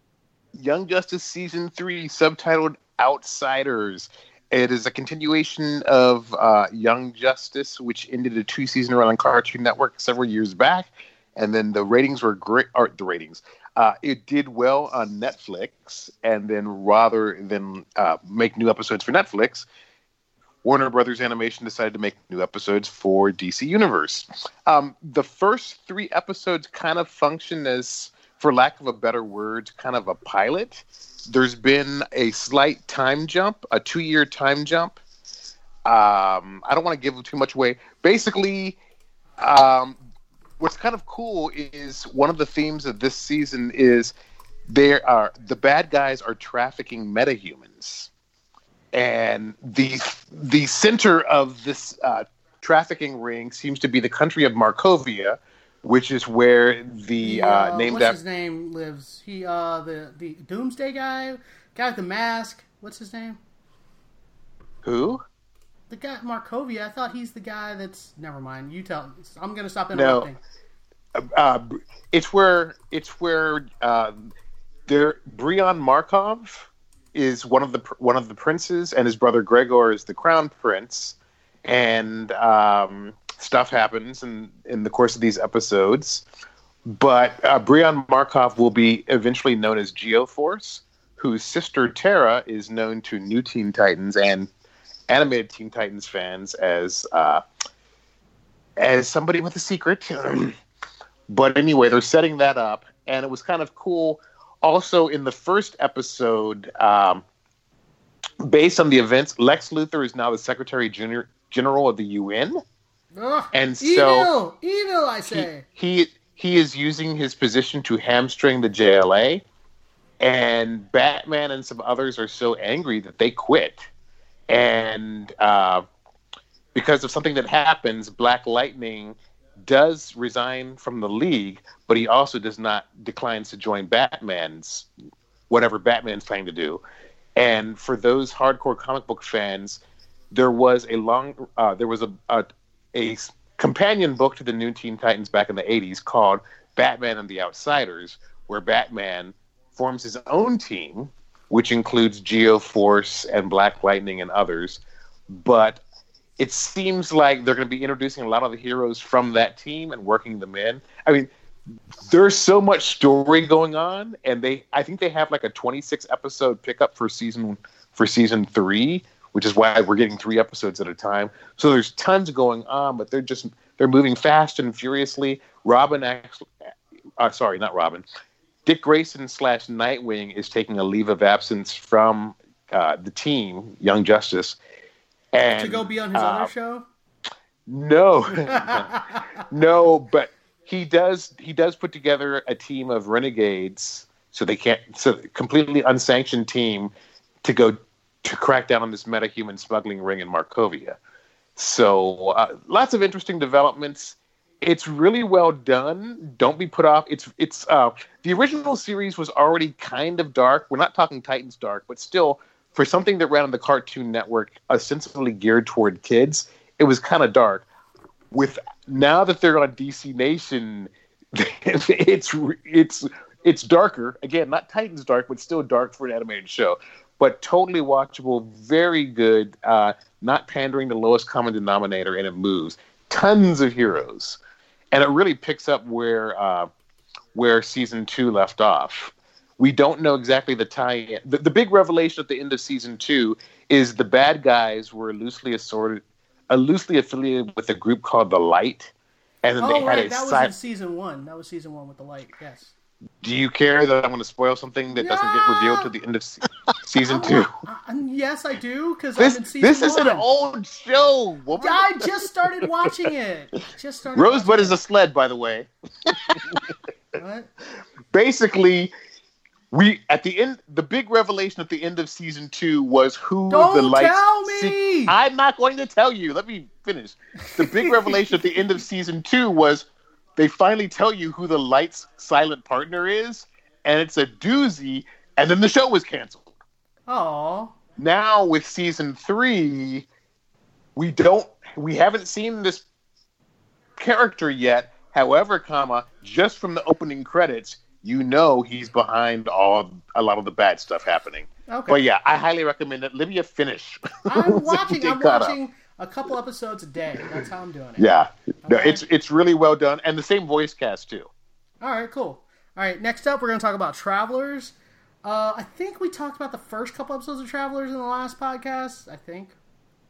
Young Justice season three, subtitled Outsiders. It is a continuation of uh, Young Justice, which ended a two-season run on Cartoon Network several years back, and then the ratings were great. Or the ratings, uh, it did well on Netflix, and then rather than uh, make new episodes for Netflix, Warner Brothers Animation decided to make new episodes for DC Universe. Um, the first three episodes kind of function as, for lack of a better word, kind of a pilot. There's been a slight time jump, a two year time jump. Um, I don't want to give too much away. Basically, um, what's kind of cool is one of the themes of this season is there are the bad guys are trafficking metahumans and the the center of this uh, trafficking ring seems to be the country of Markovia, which is where the uh, uh, named what's after his name lives? He uh the the Doomsday guy, guy with the mask. What's his name? who? The guy Markovia. I thought he's the guy that's. Never mind. You tell. I'm gonna stop No. interrupting. Uh, it's where it's where uh, there Brion Markov is one of the one of the princes, and his brother Gregor is the crown prince, and um, stuff happens in in the course of these episodes. But uh, Brion Markov will be eventually known as Geoforce, whose sister Terra is known to New Teen Titans and animated Teen Titans fans as uh, as somebody with a secret. <clears throat> but anyway, they're setting that up, and it was kind of cool. Also, in the first episode, um, based on the events, Lex Luthor is now the Secretary Junior, General of the UN, Ugh, and so evil, evil. I he, say. he he is using his position to hamstring the JLA, and Batman and some others are so angry that they quit, and uh, because of something that happens, Black Lightning does resign from the league, but he also does not declines to join Batman's whatever Batman's trying to do. And for those hardcore comic book fans, there was a long uh, there was a a companion book to the New Teen Titans back in the 80s called Batman and the Outsiders, where Batman forms his own team, which includes Geoforce and Black Lightning and others. But it seems like they're going to be introducing a lot of the heroes from that team and working them in. I mean, there's so much story going on, and they I think they have like a 26 episode pickup for season for season three, which is why we're getting three episodes at a time. So there's tons going on, but they're just they're moving fast and furiously. Robin actually, uh, sorry, not Robin. Dick Grayson slash Nightwing is taking a leave of absence from uh, the team, Young Justice, and to go be on his uh, other show. No, <laughs> no, but he does. He does put together a team of renegades, so they can't. So completely unsanctioned team to go to crack down on this metahuman smuggling ring in Markovia. So uh, lots of interesting developments. It's really well done. Don't be put off. It's it's uh, the original series was already kind of dark. We're not talking Titans dark, but still for something that ran on the Cartoon Network, ostensibly geared toward kids, it was kind of dark. With now that they're on DC Nation, <laughs> it's it's it's darker. Again, not Titans dark, but still dark for an animated show. But totally watchable, very good. Uh, not pandering the lowest common denominator, and it moves. Tons of heroes, and it really picks up where uh, where season two left off. We don't know exactly the tie-in. The, the big revelation at the end of season two is the bad guys were loosely assorted, uh, loosely affiliated with a group called the Light, and then oh they had right, a that was side. season one. That was season one with the light. Yes. Do you care that I'm going to spoil something that doesn't get revealed to the end of se- <laughs> season two? Uh, yes, I do because I'm This in season this is one. an old show. Woman. I just started watching it. <laughs> Just started. Rosebud is a sled, by the way. <laughs> What? Basically, we at the end. The big revelation at the end of season two was who Don't the lights. tell me! See, I'm not going to tell you. Let me finish. The big <laughs> revelation at the end of season two was they finally tell you who the light's silent partner is, and it's a doozy. And then the show was canceled. Oh, now with season three, we don't we haven't seen this character yet. However, comma, just from the opening credits, you know he's behind all a lot of the bad stuff happening. okay. But yeah, I highly recommend it. Livia finish. I'm <laughs> watching. I'm caught up. watching a couple episodes a day. That's how I'm doing it. Yeah, no, it's it's really well done, and the same voice cast too. All right, cool. All right, next up, we're going to talk about Travelers. Uh, I think we talked about the first couple episodes of Travelers in the last podcast. I think.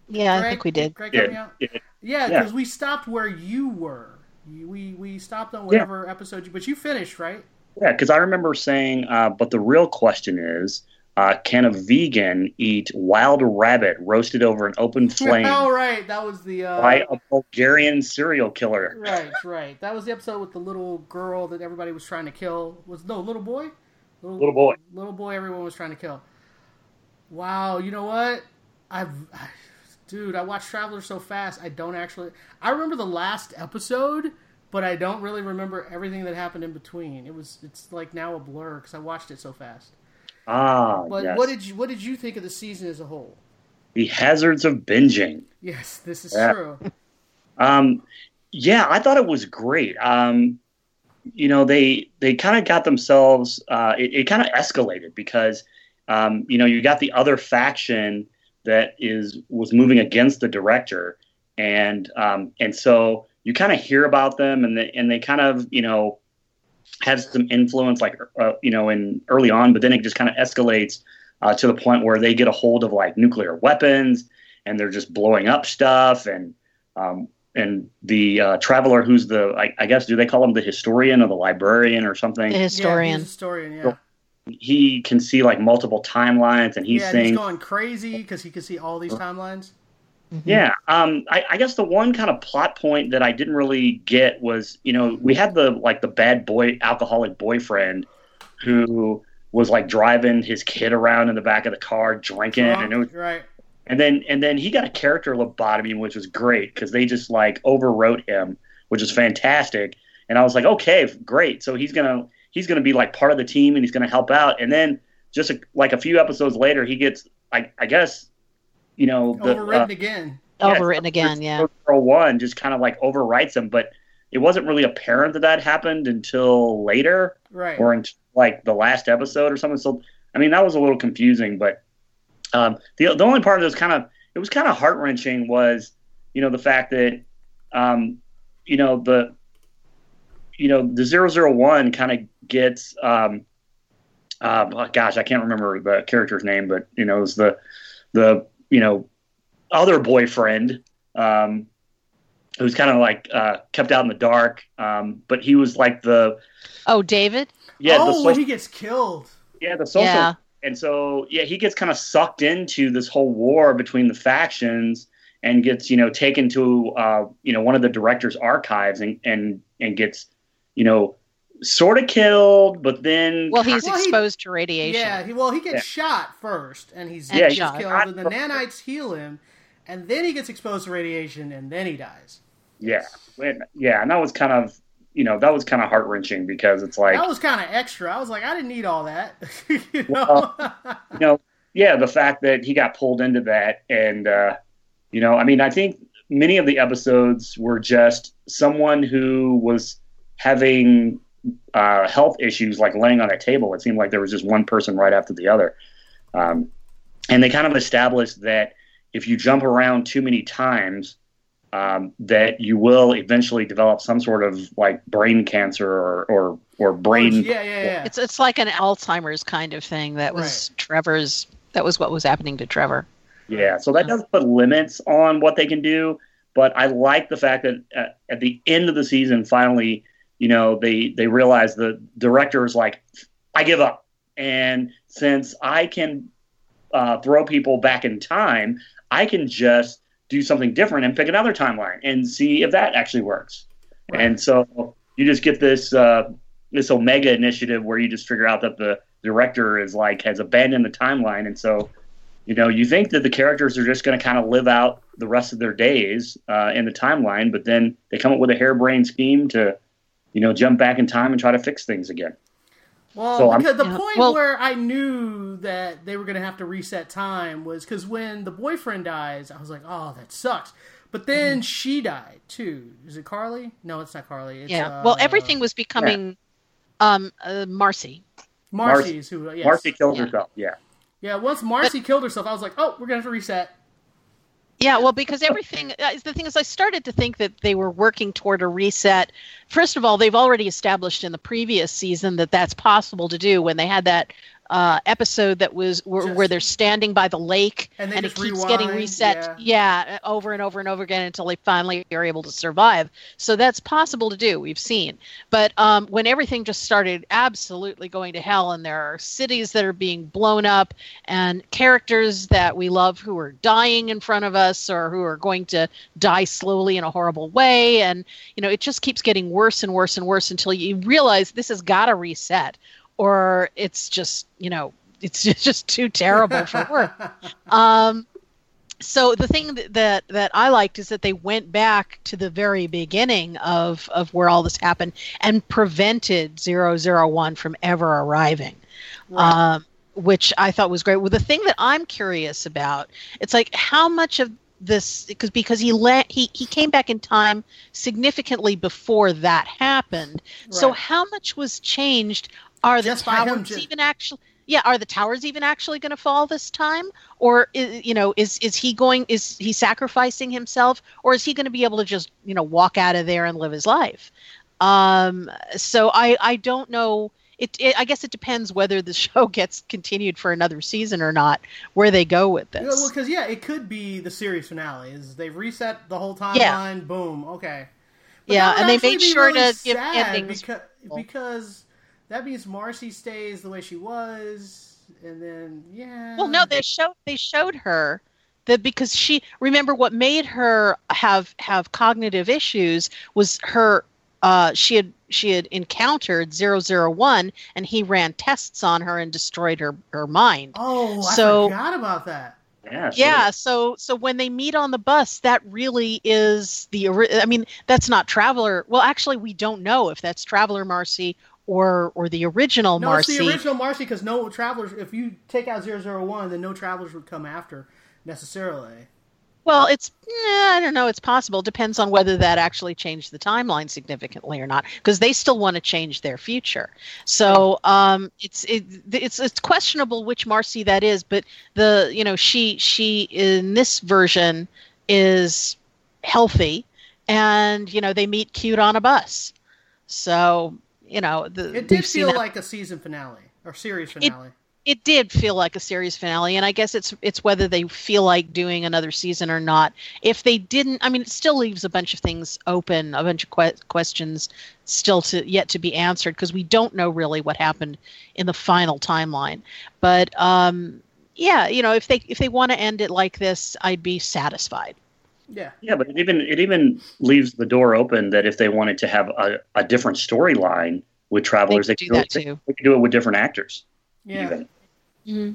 Yeah, I think we did. Greg, Yeah, out? yeah. Yeah, Yeah. because we stopped where you were. We we stopped on whatever episode you, but you finished right. Yeah, because I remember saying, uh, but the real question is, uh, can a vegan eat wild rabbit roasted over an open <laughs> flame oh right, that was the uh, by a Bulgarian serial killer? right, right. That was the episode with the little girl that everybody was trying to kill. Was no little boy, Little boy. little boy. Everyone was trying to kill. Wow, you know what? I've, I, dude, I watched Traveler so fast. I don't actually. I remember the last episode, but I don't really remember everything that happened in between. It was, it's like now a blur because I watched it so fast. Ah, But yes. what did you, what did you think of the season as a whole? the hazards of binging. Yes, this is Yeah. true. Um, yeah, I thought it was great. Um, you know, they they kind of got themselves. Uh, it it kind of escalated because um, you know you got the other faction that is was moving against the director, and um, and so you kind of hear about them, and they, and they kind of you know have some influence, like uh, you know, in early on, but then it just kind of escalates uh, to the point where they get a hold of like nuclear weapons, and they're just blowing up stuff, and um, and the uh, traveler who's the I, I guess do they call him the historian or the librarian or something The Yeah, he's historian. a historian. Yeah, he can see like multiple timelines and he's yeah. and saying He's going crazy because he can see all these timelines. yeah um I, I guess the one kind of plot point that i didn't really get was you know we had the like the bad boy alcoholic boyfriend who was like driving his kid around in the back of the car drinking and it was right. And then and then he got a character lobotomy, which was great because they just like overwrote him, which is fantastic. And I was like, okay, great. So he's gonna he's gonna be like part of the team and he's gonna help out. And then just a, like a few episodes later, he gets I I guess you know the Overwritten uh, again. yeah, Overwritten again, yeah. Girl one just kind of like overwrites him, but it wasn't really apparent that that happened until later Right. or in like the last episode or something. So I mean that was a little confusing, but um, the the only part that was kind of it was kind of heart wrenching was you know the fact that um, you know the you know, the 001 kind of gets, um, uh, oh, gosh, I can't remember the character's name, but you know, it was the the you know other boyfriend um, who's kind of like uh, kept out in the dark, um, but he was like the Oh, David. yeah the oh, social, he gets killed. yeah the social Yeah. And so yeah he gets kind of sucked into this whole war between the factions and gets you know taken to uh, you know one of the director's archives and and and gets you know sort of killed, but then Well, he's Well, he- exposed to radiation. Yeah, he, well, he gets Yeah. shot first, and he's And he gets shot. killed, and the nanites heal him, and then he gets exposed to radiation, and then he dies. yeah, and- yeah, and that was kind of you know that was kind of heart wrenching because it's like that was kind of extra. I was like, I didn't need all that. <laughs> you know? you know, yeah, the fact that he got pulled into that, and uh, you know, I mean, I think many of the episodes were just someone who was having uh, health issues, like laying on a table. It seemed like there was just one person right after the other, um, and they kind of established that if you jump around too many times. Um, that you will eventually develop some sort of like brain cancer or or, or brain yeah, yeah, yeah. It's it's like an Alzheimer's kind of thing. That was Trevor's. That was what was happening to Trevor. Yeah, so that does put limits on what they can do, but I like the fact that uh, at the end of the season, finally, you know, they they realize the director is like, I give up, and since I can uh, throw people back in time, I can just do something different and pick another timeline and see if that actually works. And so you just get this uh, this Omega initiative where you just figure out that the director is like has abandoned the timeline, and so you know, you think that the characters are just going to kind of live out the rest of their days uh, in the timeline, but then they come up with a harebrained scheme to, you know, jump back in time and try to fix things again. Well, So I'm- because the Yeah, point well- where I knew that they were going to have to reset time was because when the boyfriend dies, I was like, "Oh, that sucks." But then she died too. Is it Carly? No, it's not Carly. It's, yeah. uh, well, everything was becoming um uh, Marcy. Marcy's who. Yes. Marcy killed Yeah. herself. Yeah. Yeah, once Marcy killed herself, I was like, "Oh, we're gonna have to reset." Yeah, well, because everything, uh, the thing is, I started to think that they were working toward a reset. First of all, they've already established in the previous season that that's possible to do when they had that uh, episode that was where, Just- where they're standing by the lake And they it keeps getting rewind, reset. Yeah. over and over and over again until they finally are able to survive. So that's possible to do. We've seen, but um, when everything just started absolutely going to hell, and there are cities that are being blown up, and characters that we love who are dying in front of us or who are going to die slowly in a horrible way, and you know it just keeps getting worse and worse and worse until you realize this has got to reset, or it's just you know it's <laughs> just, too terrible for work. Um, so the thing that, that that I liked is that they went back to the very beginning of of where all this happened and prevented 001 from ever arriving. Um, which I thought was great. Well, the thing that I'm curious about, it's like how much of this because because he he he came back in time significantly before that happened. So how much was changed? Are the Just towers even actually? Yeah, are the towers even actually going to fall this time, or is, you know, is is he going? Is he sacrificing himself, or is he going to be able to just you know walk out of there and live his life? Um, so I I don't know. It, it I guess it depends whether the <laughs> show gets continued for another season or not. Where they go with Yeah, this. well, because yeah, it could be the series finale. Is they've reset the whole timeline? Yeah. Boom. Okay. Yeah, and they made sure really to give endings. because, because that means Marcy stays the way she was, and then yeah. Well, no, they showed they showed her that because she remember what made her have have cognitive issues was her uh, she had she had encountered 001 and he ran tests on her and destroyed her her mind. Oh, so, I So- forgot about that. Yeah. so- Yeah, so so when they meet on the bus, that really is the. I mean, that's not Traveler. Well, actually, we don't know if that's Traveler Marcy or or the original No, Marcy. it's the original Marcy because no travelers. If you take out 001, then no travelers would come after necessarily. Well, it's eh, I don't know. It's possible. Depends on whether that actually changed the timeline significantly or not, because they still want to change their future. So um, it's it, it's it's questionable which Marcy that is. But the you know she she in this version is healthy, and you know they meet cute on a bus. So you know, the, It did feel like a season finale or series finale. it did feel like a series finale and i guess it's it's whether they feel like doing another season or not. If they didn't i mean it still leaves a bunch of things open a bunch of que- questions still to yet to be answered because we don't know really what happened in the final timeline. But um yeah you know if they if they want to end it like this i'd be satisfied yeah. Yeah, but it even it even leaves the door open that if they wanted to have a, a different storyline with travelers, They they, could could do that they- too. They could do it with different actors. Yeah. even. mm-hmm.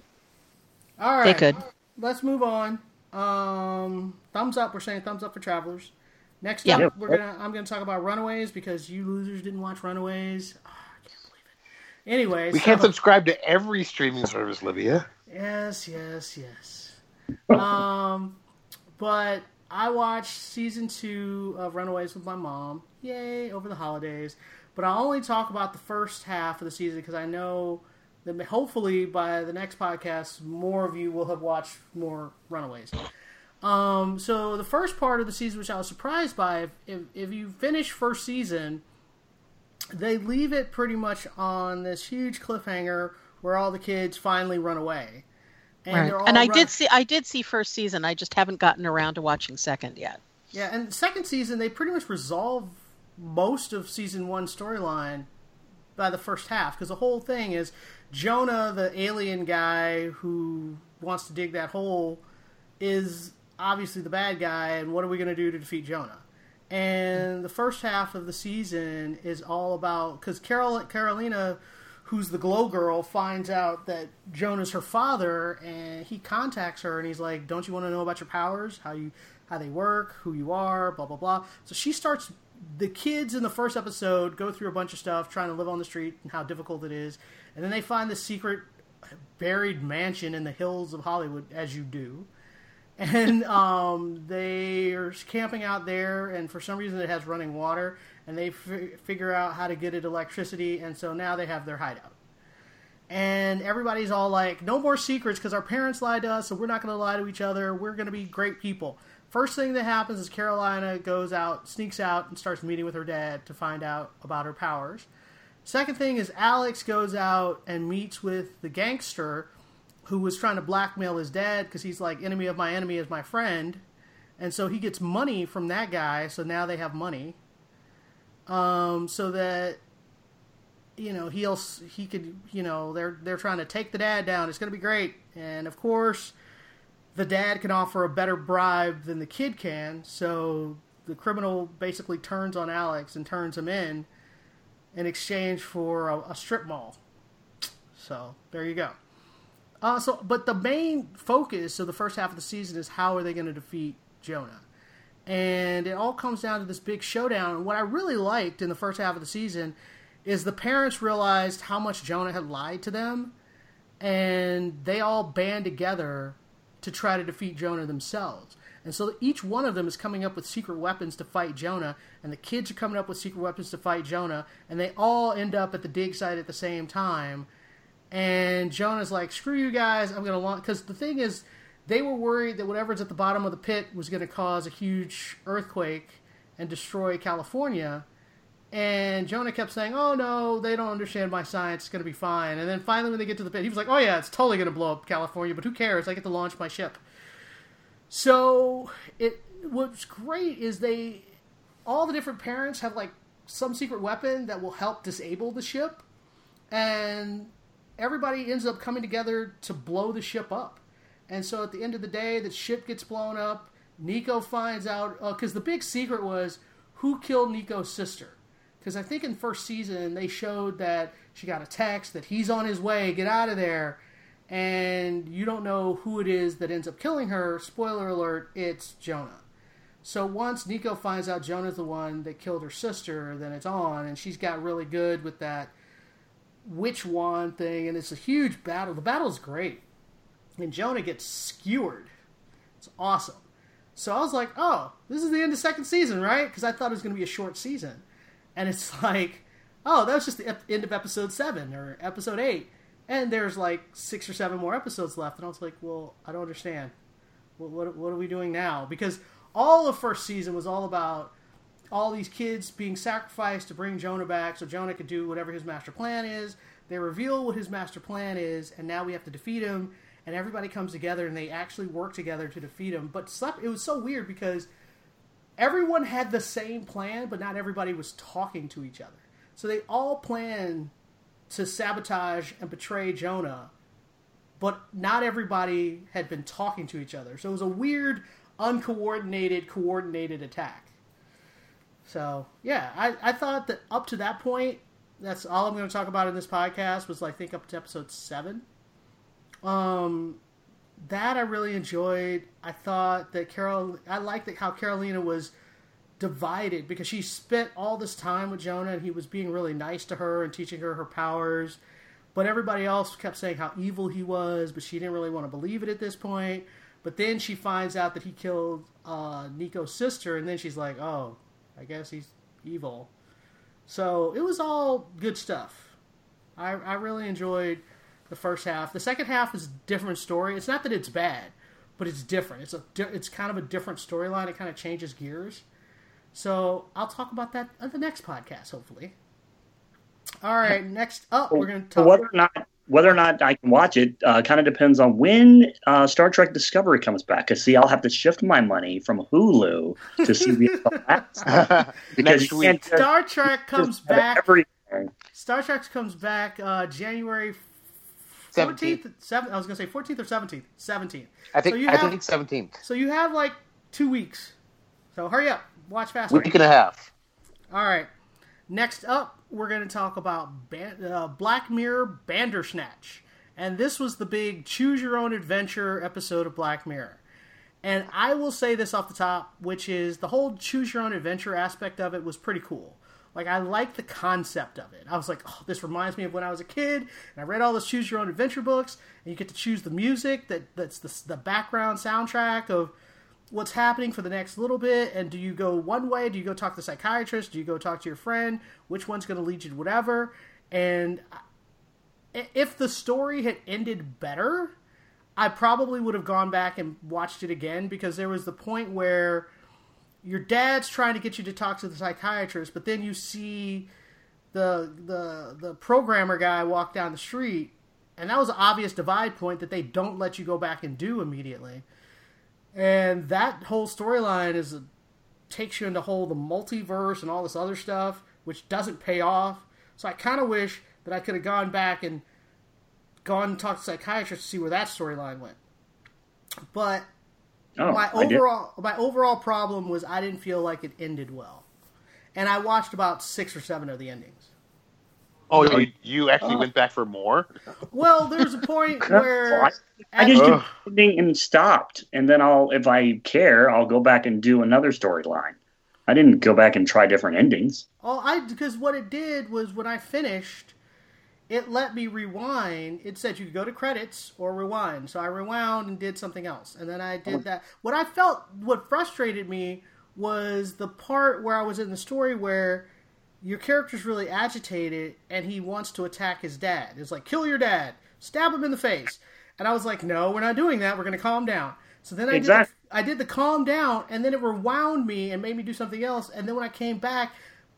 All right. They could. Let's move on. Um, thumbs up. We're saying thumbs up for Travelers. Next Yeah. up, we're gonna. I'm gonna talk about Runaways because you losers didn't watch Runaways. Ah, I can't believe it. Anyway, We so- can't subscribe to every streaming service, Livia. Yes, yes, yes. <laughs> um, but I watched season two of Runaways with my mom. Yay! Over the holidays, but I only talk about the first half of the season because I know that hopefully by the next podcast, more of you will have watched more Runaways. Um, so the first part of the season, which I was surprised by, if, if, if you finish first season, they leave it pretty much on this huge cliffhanger where all the kids finally run away. And, right. and i did see i did see first season i just haven't gotten around to watching second yet Yeah, and second season they pretty much resolve most of season one storyline by the first half because the whole thing is Jonah, the alien guy who wants to dig that hole, is obviously the bad guy, and what are we going to do to defeat Jonah? And the first half of the season is all about because Carol Carolina, who's the glow girl, finds out that Jonah's her father, and he contacts her, and he's like, "Don't you want to know about your powers? How you how they work? Who you are? Blah blah blah." So she starts. The kids in the first episode go through a bunch of stuff trying to live on the street and how difficult it is, and then they find this secret buried mansion in the hills of Hollywood, as you do <laughs> and um, they are camping out there, and for some reason it has running water, and they f- figure out how to get it electricity, and so now they have their hideout. And everybody's all like, "No more secrets, because our parents lied to us, so we're not going to lie to each other. We're going to be great people." First thing that happens is Carolina goes out, sneaks out, and starts meeting with her dad to find out about her powers. Second thing is Alex goes out and meets with the gangster who was trying to blackmail his dad because he's like enemy of my enemy is my friend and so he gets money from that guy so now they have money um, so that you know he'll he could you know they're they're trying to take the dad down. It's going to be great. And of course the dad can offer a better bribe than the kid can. So the criminal basically turns on alex and turns him in in exchange for a, a strip mall. So there you go. Uh, so, but the main focus of the first half of the season is how are they going to defeat Jonah, and it all comes down to this big showdown. And what I really liked in the first half of the season is the parents realized how much Jonah had lied to them, and they all band together to try to defeat Jonah themselves. And so each one of them is coming up with secret weapons to fight Jonah, and the kids are coming up with secret weapons to fight Jonah, and they all end up at the dig site at the same time and Jonah's like, "Screw you guys! I'm to launch." Because the thing is, they were worried that whatever's at the bottom of the pit was going to cause a huge earthquake and destroy California. And Jonah kept saying, "Oh no, they don't understand my science. It's going to be fine." And then finally, when they get to the pit, he was like, "Oh yeah, it's totally going to blow up California, but who cares? I get to launch my ship." So it what's great is they all the different parents have like some secret weapon that will help disable the ship, and everybody ends up coming together to blow the ship up. And so at the end of the day, the ship gets blown up. Nico finds out uh, because the big secret was who killed Nico's sister. Because I think in first season they showed that she got a text that he's on his way, get out of there, and you don't know who it is that ends up killing her. Spoiler alert: it's Jonah. So once Nico finds out Jonah's the one that killed her sister, then it's on, and she's got really good with that witch wand thing, and it's a huge battle. The battle's great, and Jonah gets skewered. It's awesome. So I was like, oh, this is the end of second season, right? Because I thought it was going to be a short season, and it's <laughs> like, oh, that was just the ep- end of episode seven or episode eight, and there's like six or seven more episodes left, and I was like, well, I don't understand. What what, what are we doing now? Because all of first season was all about all these kids being sacrificed to bring Jonah back so Jonah could do whatever his master plan is. They reveal what his master plan is, and now we have to defeat him. And everybody comes together and they actually work together to defeat him. But it was so weird because everyone had the same plan, but not everybody was talking to each other. So they all planned to sabotage and betray Jonah, but not everybody had been talking to each other. So it was a weird, uncoordinated, coordinated attack. So yeah, I, I thought that up to that point, that's all I'm going to talk about in this podcast was like think up to episode seven. Um, that I really enjoyed. I thought that Carol, I liked that how Carolina was divided because she spent all this time with Jonah and he was being really nice to her and teaching her her powers. But everybody else kept saying how evil he was, but she didn't really want to believe it at this point. But then she finds out that he killed uh, Nico's sister, and then she's like, oh, I guess he's evil. So it was all good stuff. I, I really enjoyed the first half. The second half is a different story. It's not that it's bad, but it's different. It's a it's kind of a different storyline. It kind of changes gears. So I'll talk about that on the next podcast, hopefully. All right, next up, we're going to talk. Whether or not whether or not I can watch it uh, kind of depends on when uh, Star Trek Discovery comes back. Cause see, I'll have to shift my money from Hulu to CBS <laughs> <laughs> because week. Star Trek comes back. Everything. Star Trek comes back uh, January 14th, 7th. I was going to say 14th or 17th. 17th. I think so you I have, think 17th. So you have like two weeks. So hurry up. Watch fast. Week and a half. All right. Next up, we're going to talk about Ban- uh, Black Mirror Bandersnatch. And this was the big choose your own adventure episode of Black Mirror. And I will say this off the top, which is the whole choose your own adventure aspect of it was pretty cool. Like I like the concept of it. I was like, oh, this reminds me of when I was a kid, and I read all those choose your own adventure books, and you get to choose the music that that's the, the background soundtrack of what's happening for the next little bit and do you go one way? Do you go talk to the psychiatrist? Do you go talk to your friend? Which one's going to lead you to whatever? And if the story had ended better i probably would have gone back and watched it again because there was the point where your dad's trying to get you to talk to the psychiatrist but then you see the the the programmer guy walk down the street and that was an obvious divide point that they don't let you go back and do immediately and that whole storyline is takes you into whole the multiverse and all this other stuff, which doesn't pay off. So I kind of wish that I could have gone back and gone and talked to psychiatrists to see where that storyline went. But oh, my overall my overall problem was I didn't feel like it ended well, and I watched about six or seven of the endings. Oh, you, you actually uh, went back for more? Well, there's a point <laughs> where I, I just do ending and stopped, and then I'll, if I care, I'll go back and do another storyline. I didn't go back and try different endings. Oh, I because what it did was when I finished, it let me rewind. It said you could go to credits or rewind. So I rewound and did something else, and then I did that. What I felt, what frustrated me was the part where I was in the story where your character's really agitated and he wants to attack his dad. It's like, kill your dad, stab him in the face. And I was like, no, we're not doing that. We're going to calm down. So then I exactly. did the, I did the calm down, and then it rewound me and made me do something else. And then when I came back,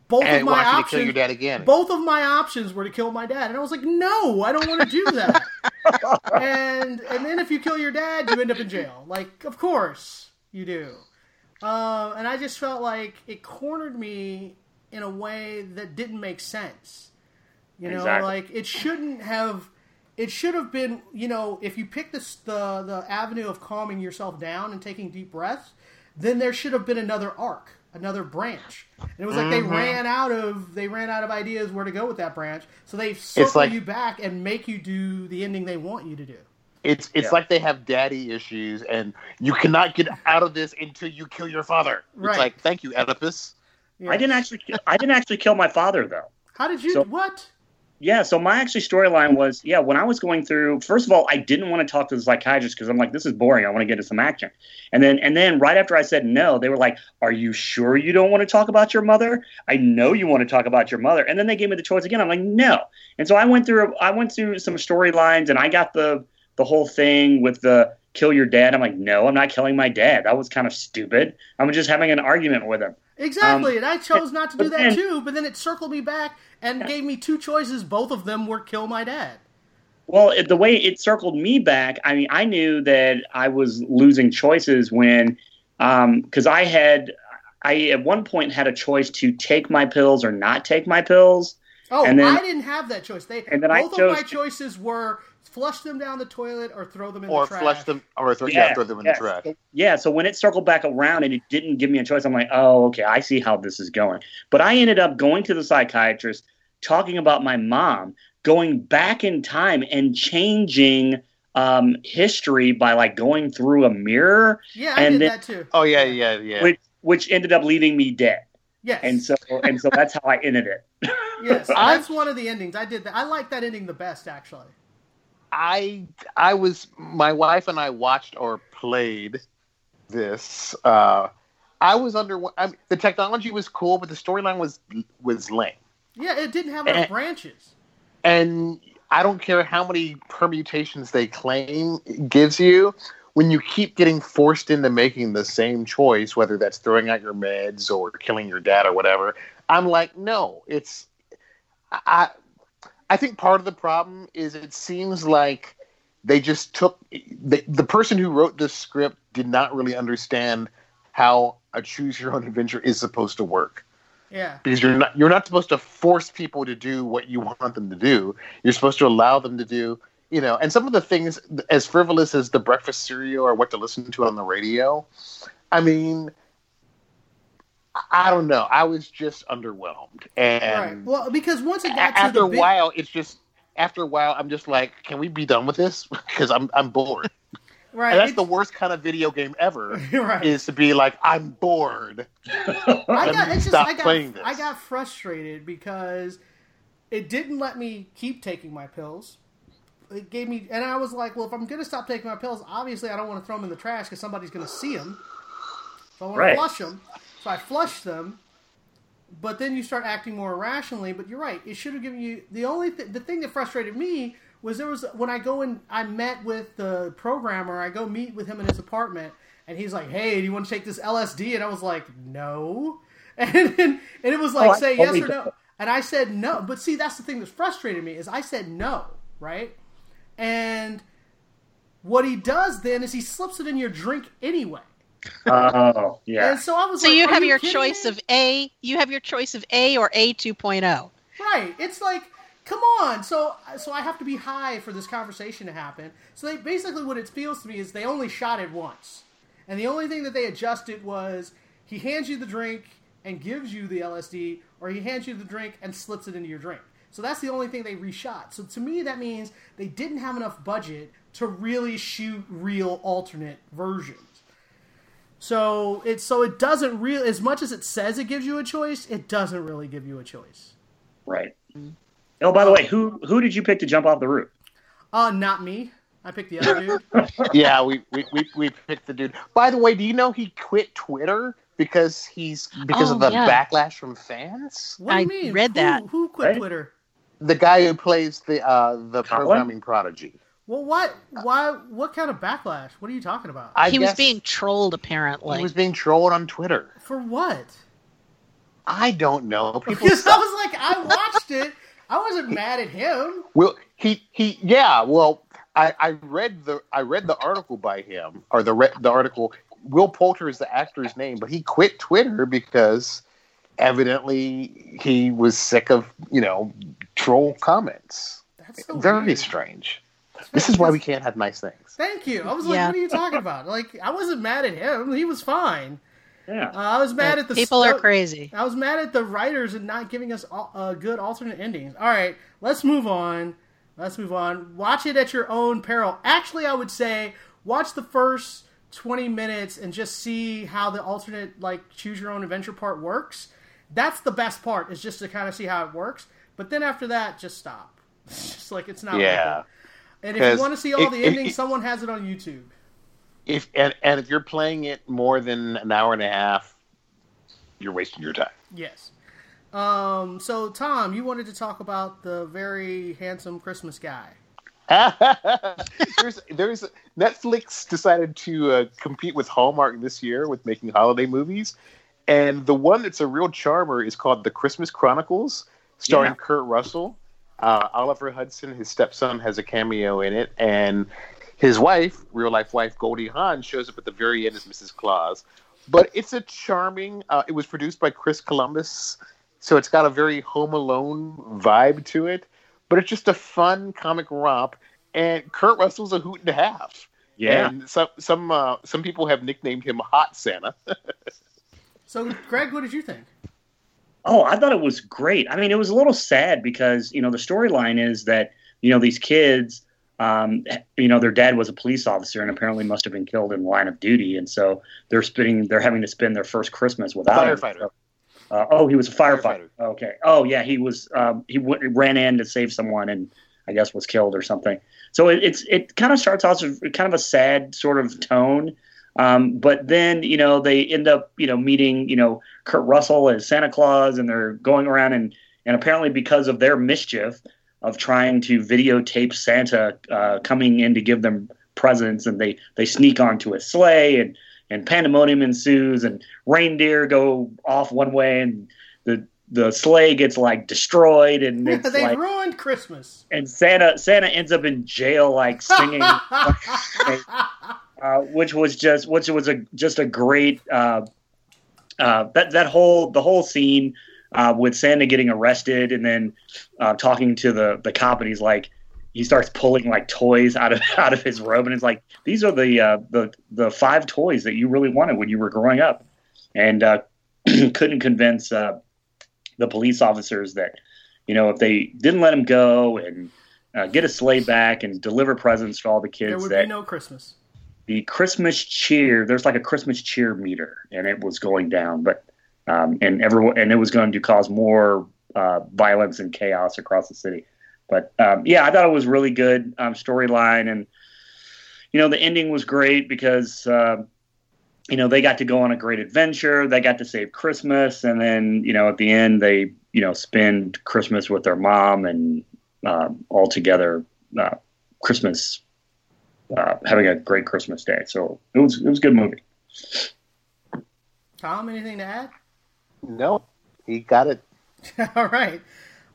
both and of my options, kill your dad again. Both of my options were to kill my dad, and I was like, no, I don't want to do that. <laughs> and and then if you kill your dad, you end up in jail. Like, of course you do. Uh, and I just felt like it cornered me in a way that didn't make sense. You know, exactly. like it shouldn't have. It should have been, you know, if you pick this the the avenue of calming yourself down and taking deep breaths, then there should have been another arc, another branch. And it was like mm-hmm. they ran out of they ran out of ideas where to go with that branch, so they circle like, you back and make you do the ending they want you to do. It's it's yeah. like they have daddy issues, and you cannot get out of this until you kill your father. Right. It's like, thank you, Oedipus. Yeah. I didn't actually. I didn't actually kill my father though. How did you? So, what? Yeah, so my actually storyline was yeah. When I was going through, first of all, I didn't want to talk to the psychiatrist because I'm like, this is boring. I want to get into some action. And then and then right after I said no, they were like, Are you sure you don't want to talk about your mother? I know you want to talk about your mother. And then they gave me the choice again. I'm like, no. And so I went through I went through some storylines and I got the the whole thing with the kill your dad. I'm like, no, I'm not killing my dad. That was kind of stupid. I'm just having an argument with him. Exactly, Um, and I chose not to do that then- too. But then it circled me back and gave me two choices. Both of them were kill my dad. Well, it, the way it circled me back, I mean, I knew that I was losing choices when, because I had, I at one point had a choice to take my pills or not take my pills. Oh, And then- I didn't have that choice. They and then I both of my choices were flush them down the toilet or throw them in or the trash. flush them, or throw, yeah, throw them in yes. the trash. So- yeah, so when it circled back around and it didn't give me a choice, I'm like, oh, okay, I see how this is going. But I ended up going to the psychiatrist, talking about my mom, going back in time and changing um, history by like going through a mirror, Yeah, I and did then- that too. Oh yeah, yeah, yeah. which which ended up leaving me dead. Yes, And so and so that's how I ended it. yes, <laughs> that's one of the endings. I did that. I like that ending the best, actually. I I was my wife and I watched or played this. Uh, I was under I mean, the technology was cool, but the storyline was was lame. Yeah, it didn't have enough branches. And I don't care how many permutations they claim it gives you. When you keep getting forced into making the same choice, whether that's throwing out your meds or killing your dad or whatever, I'm like, no, it's. I, I think part of the problem is it seems like they just took the, the person who wrote this script did not really understand how a choose your own adventure is supposed to work Yeah, because you're not you're not supposed to force people to do what you want them to do. You're supposed to allow them to do, you know. And some of the things as frivolous as the breakfast cereal or what to listen to on the radio, I mean, I don't know. I was just underwhelmed, and right. Well, because once it a- got to after the a big, while, it's just after a while, I'm just like, can we be done with this? <laughs> Because I'm I'm bored. <laughs> right, And that's it's- the worst kind of video game ever. <laughs> right. Is to be like, I'm bored. I got, me it's just, stop I got, this. I got frustrated because it didn't let me keep taking my pills. It gave me, and I was like, well, if I'm going to stop taking my pills, obviously I don't want to throw them in the trash because somebody's going to see them. So I want Right. to flush them. So I flushed them. But then you start acting more irrationally. But you're right; it should have given you the only th- the thing that frustrated me was there was when I go and I met with the programmer. I go meet with him in his apartment, and he's like, "Hey, do you want to take this LSD?" And I was like, "No," <laughs> and and, and it was like, Oh, "Say yes or no," and I said no. But see, that's the thing that's frustrated me is I said no, right? And what he does then is he slips it in your drink anyway. Oh, yeah. And so I was So like, you "Are have your choice me?" of A. You have your choice of A or A 2.0. Right. It's like, come on. So so I have to be high for this conversation to happen. So they basically what it feels to me is they only shot it once. And the only thing that they adjusted was he hands you the drink and gives you the LSD, or he hands you the drink and slips it into your drink. So that's the only thing they reshot. So to me, that means they didn't have enough budget to really shoot real alternate versions. So it so it doesn't really as much as it says it gives you a choice, it doesn't really give you a choice. Right. Oh, by the way, who who did you pick to jump off the roof? Uh, not me. I picked the other dude. <laughs> yeah, we, we, we, we picked the dude. By the way, do you know he quit Twitter because he's because Oh, of the yeah. backlash from fans? What do you I mean? read Who- that. Who quit Right? Twitter? The guy who plays the uh, the Colin? programming prodigy. Well, what? Why? What kind of backlash? What are you talking about? I he was being trolled, apparently. he was being trolled on Twitter. For what? I don't know. <laughs> People Because I was like, I watched it. I wasn't mad at him. Well, he he yeah. Well, I, I read the I read the article by him or the re- the article. Will Poulter is the actor's name, but he quit Twitter because evidently he was sick of you know troll comments. That's so Very weird. strange. This is why we can't have nice things. Thank you. I was like, Yeah. what are you talking about? Like, I wasn't mad at him. He was fine. Yeah. Uh, I was mad at the People are crazy. I was mad at the writers and not giving us al- uh, good alternate endings. All right, let's move on. Let's move on. Watch it at your own peril. Actually, I would say watch the first 20 minutes and just see how the alternate, like, choose your own adventure part works. That's the best part, is just to kind of see how it works. But then after that, just stop. <laughs> It's just like, it's not Yeah. worth it. And if you want to see all the endings, it- someone has it on YouTube. If and, and if you're playing it more than an hour and a half, you're wasting your time. Yes. Um, so, Tom, you wanted to talk about the very handsome Christmas guy. <laughs> there's there's Netflix decided to uh, compete with Hallmark this year with making holiday movies, And the one that's a real charmer is called The Christmas Chronicles, starring Yeah. Kurt Russell. Uh, Oliver Hudson, his stepson, has a cameo in it, and his wife, real life wife Goldie Hawn, shows up at the very end as Mrs. Claus. But it's a charming. Uh, it was produced by Chris Columbus, so it's got a very Home Alone vibe to it. But it's just a fun comic romp, and Kurt Russell's a hoot and a half. Yeah. And some some uh, some people have nicknamed him Hot Santa. <laughs> So, Greg, what did you think? Oh, I thought it was great. I mean, it was a little sad because you know the storyline is that you know these kids, um, you know, their dad was a police officer and apparently must have been killed in line of duty, and so they're spending they're having to spend their first Christmas without him. Firefighter. So, uh, oh, he was a firefighter. Firefighter. Okay. Oh, yeah, he was. Um, he w- ran in to save someone and I guess was killed or something. So it, it's it kind of starts off with kind of a sad sort of tone. Um, but then, you know, they end up, you know, meeting, you know, Kurt Russell as Santa Claus, and they're going around and and apparently because of their mischief of trying to videotape Santa uh, coming in to give them presents, and they they sneak onto a sleigh, and and pandemonium ensues, and reindeer go off one way, and the the sleigh gets like destroyed, and <laughs> it's they like ruined Christmas. and Santa Santa ends up in jail, like singing, <laughs> uh, which was just which was a just a great uh, uh, that that whole the whole scene uh, with Santa getting arrested and then uh, talking to the the cop and he's like he starts pulling like toys out of <laughs> out of his robe and it's like these are the uh, the the five toys that you really wanted when you were growing up and uh, <clears throat> couldn't convince uh, the police officers that you know if they didn't let him go and uh, get a sleigh back and deliver presents to all the kids There would that be no Christmas. The Christmas cheer. There's like a Christmas cheer meter, and it was going down, but um, and everyone and it was going to cause more uh, violence and chaos across the city. But um, yeah, I thought it was really good um, storyline, and you know the ending was great because uh, you know they got to go on a great adventure. They got to save Christmas, and then you know at the end they you know spend Christmas with their mom and um, all together uh, Christmas uh, having a great Christmas day. So it was it was a good movie. Tom, anything to add? No, he got it. <laughs> All right.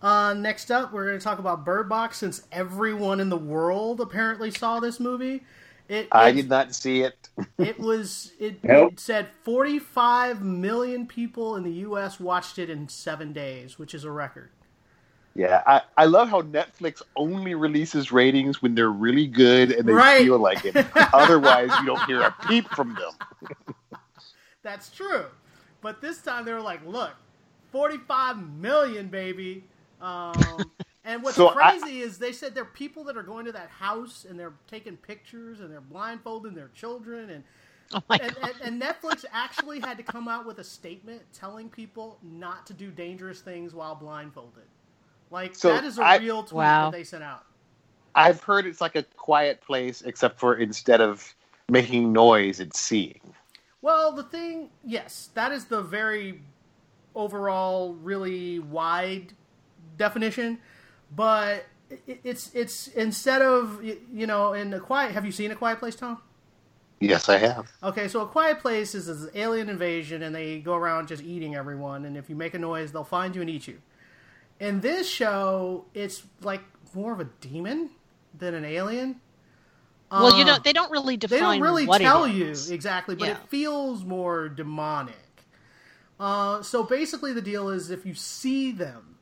Uh, next up, we're going to talk about Bird Box since everyone in the world apparently saw this movie. It, I it- did not see it. <laughs> It was. It, Nope. it said 45 million people in the U.S. watched it in seven days, which is a record. Yeah, I, I love how Netflix only releases ratings when they're really good and they Right. feel like it. <laughs> Otherwise, you don't hear a peep from them. That's true. But this time they were like, look, 45 million, baby. Um, <laughs> and what's So I- crazy is they said there are people that are going to that house and they're taking pictures and they're blindfolding their children. And, <laughs> Oh and, and, and Netflix actually had to come out with a statement telling people not to do dangerous things while blindfolded. Like, So that is a I- real tweet Wow. that they sent out. I've heard it's like a quiet place, except for instead of making noise, it's seeing. Well, the thing, yes, that is the very overall, really wide definition. But it's it's instead of you know in a quiet. Have you seen a quiet place, Tom? Yes, I have. Okay, so a quiet place is an alien invasion, and they go around just eating everyone. And if you make a noise, they'll find you and eat you. In this show, it's like more of a demon than an alien. well, you don't. They don't really they don't really tell you exactly, but Yeah. it feels more demonic. Uh, so basically, the deal is if you see them,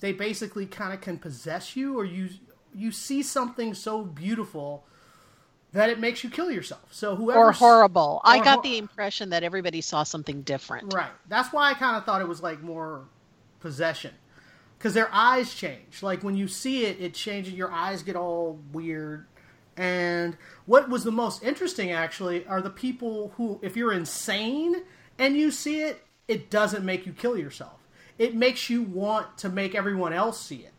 they basically kind of can possess you, or you you see something so beautiful that it makes you kill yourself. So whoever Or horrible. I got hor- the impression that everybody saw something different. Right. That's why I kind of thought it was like more possession. Because their eyes change. Like when you see it, it changes. Your eyes get all weird. And what was the most interesting, actually, are the people who, if you're insane and you see it, it doesn't make you kill yourself. It makes you want to make everyone else see it.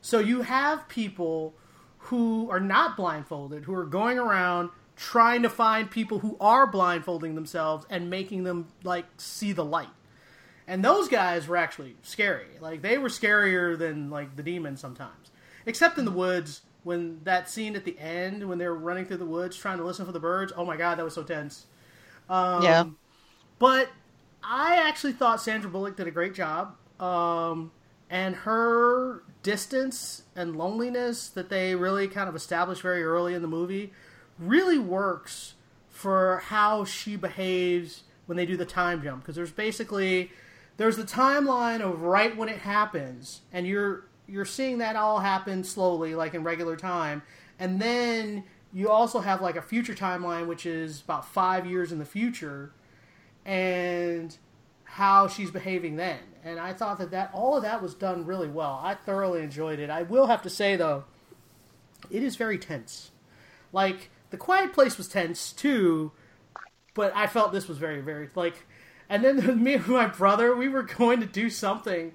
So you have people who are not blindfolded, who are going around trying to find people who are blindfolding themselves and making them like see the light. And those guys were actually scary. Like they were scarier than like the demons sometimes. Except in the woods when that scene at the end when they were running through the woods trying to listen for the birds. Oh my god, that was so tense. Um, Yeah. But I actually thought Sandra Bullock did a great job. Um, and her distance and loneliness that they really kind of established very early in the movie really works for how she behaves when they do the time jump because there's basically there's the timeline of right when it happens and you're you're seeing that all happen slowly like in regular time. And then you also have like a future timeline which is about five years in the future and how she's behaving then. And i thought that, that all of that was done really well. I thoroughly enjoyed it. I will have to say though it is very tense. Like the quiet place was tense too but i felt this was very very like and then <laughs> me and my brother we were going to do something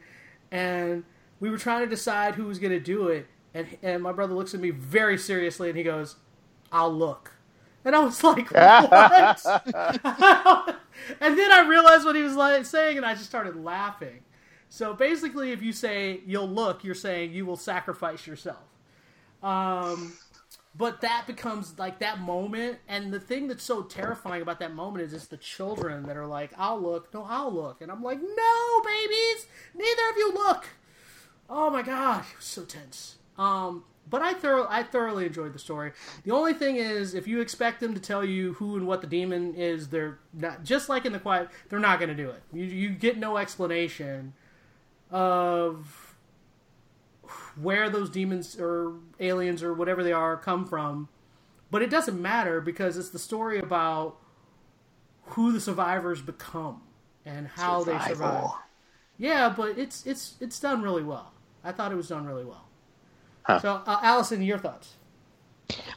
and we were trying to decide who was going to do it and, and my brother looks at me very seriously and he goes i'll look and i was <laughs> like what <laughs> and then I realized what he was like saying, and I just started laughing. So basically, if you say you'll look, you're saying you will sacrifice yourself. Um, but that becomes like that moment, and the thing that's so terrifying about that moment is it's the children that are like, "I'll look, no, I'll look," and I'm like, "No, babies, neither of you look." Oh my god, it was so tense. Um, but I I thoroughly enjoyed the story. The only thing is, if you expect them to tell you who and what the demon is, they're not. Just like in the quiet, they're not going to do it. You you get no explanation of where those demons or aliens or whatever they are come from. But it doesn't matter because it's the story about who the survivors become and how Survival. they survive. Yeah, but it's it's it's done really well. I thought it was done really well. Huh. So, uh, Allison, your thoughts?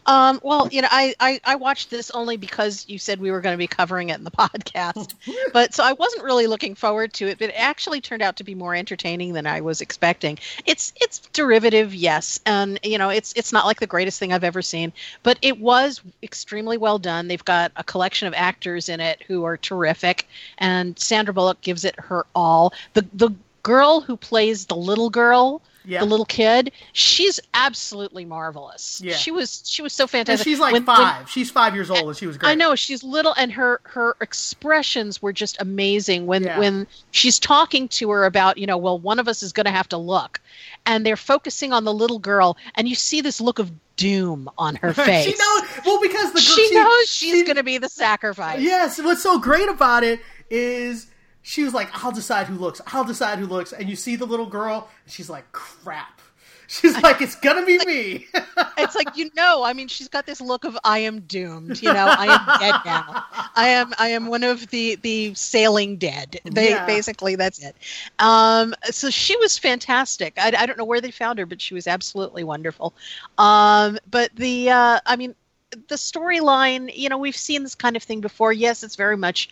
Um, well, you know, I, I, I, watched this only because you said we were going to be covering it in the <laughs> podcast. but so I wasn't really looking forward to it, but it actually turned out to be more entertaining than I was expecting. It's it's derivative, yes, and you know, it's it's not like the greatest thing I've ever seen, but it was extremely well done. They've got a collection of actors in it who are terrific, and Sandra Bullock gives it her all. The the girl who plays the little girl yeah. the little kid, she's absolutely marvelous. Yeah. She was she was so fantastic. And she's like when, five. When, she's five years old and she was great. I know, she's little and her her expressions were just amazing when yeah. when she's talking to her about, you know, well, one of us is gonna have to look. And they're focusing on the little girl and you see this look of doom on her <laughs> face. she knows well because the she, she knows she's she, gonna be the sacrifice. Yes, what's so great about it is she was like, I'll decide who looks. I'll decide who looks. And you see the little girl, and she's like, crap. <laughs> She's like, it's gonna be me. <laughs> it's like you know. I mean, she's got this look of I am doomed. You know, I am dead now. I am. I am one of the the sailing dead. They yeah. basically that's it. Um, so she was fantastic. I, I don't know where they found her, but she was absolutely wonderful. Um, but the uh, I mean, the storyline. You know, we've seen this kind of thing before. Yes, it's very much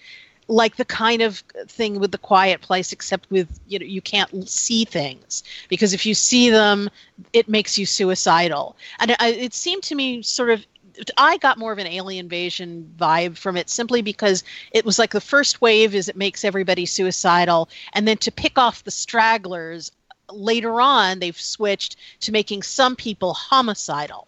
like the kind of thing with the quiet place except with you know you can't see things. Because if you see them it makes you suicidal. And it, it seemed to me sort of I got more of an alien invasion vibe from it simply because it was like the first wave is it makes everybody suicidal. And then to pick off the stragglers later on they've switched to making some people homicidal.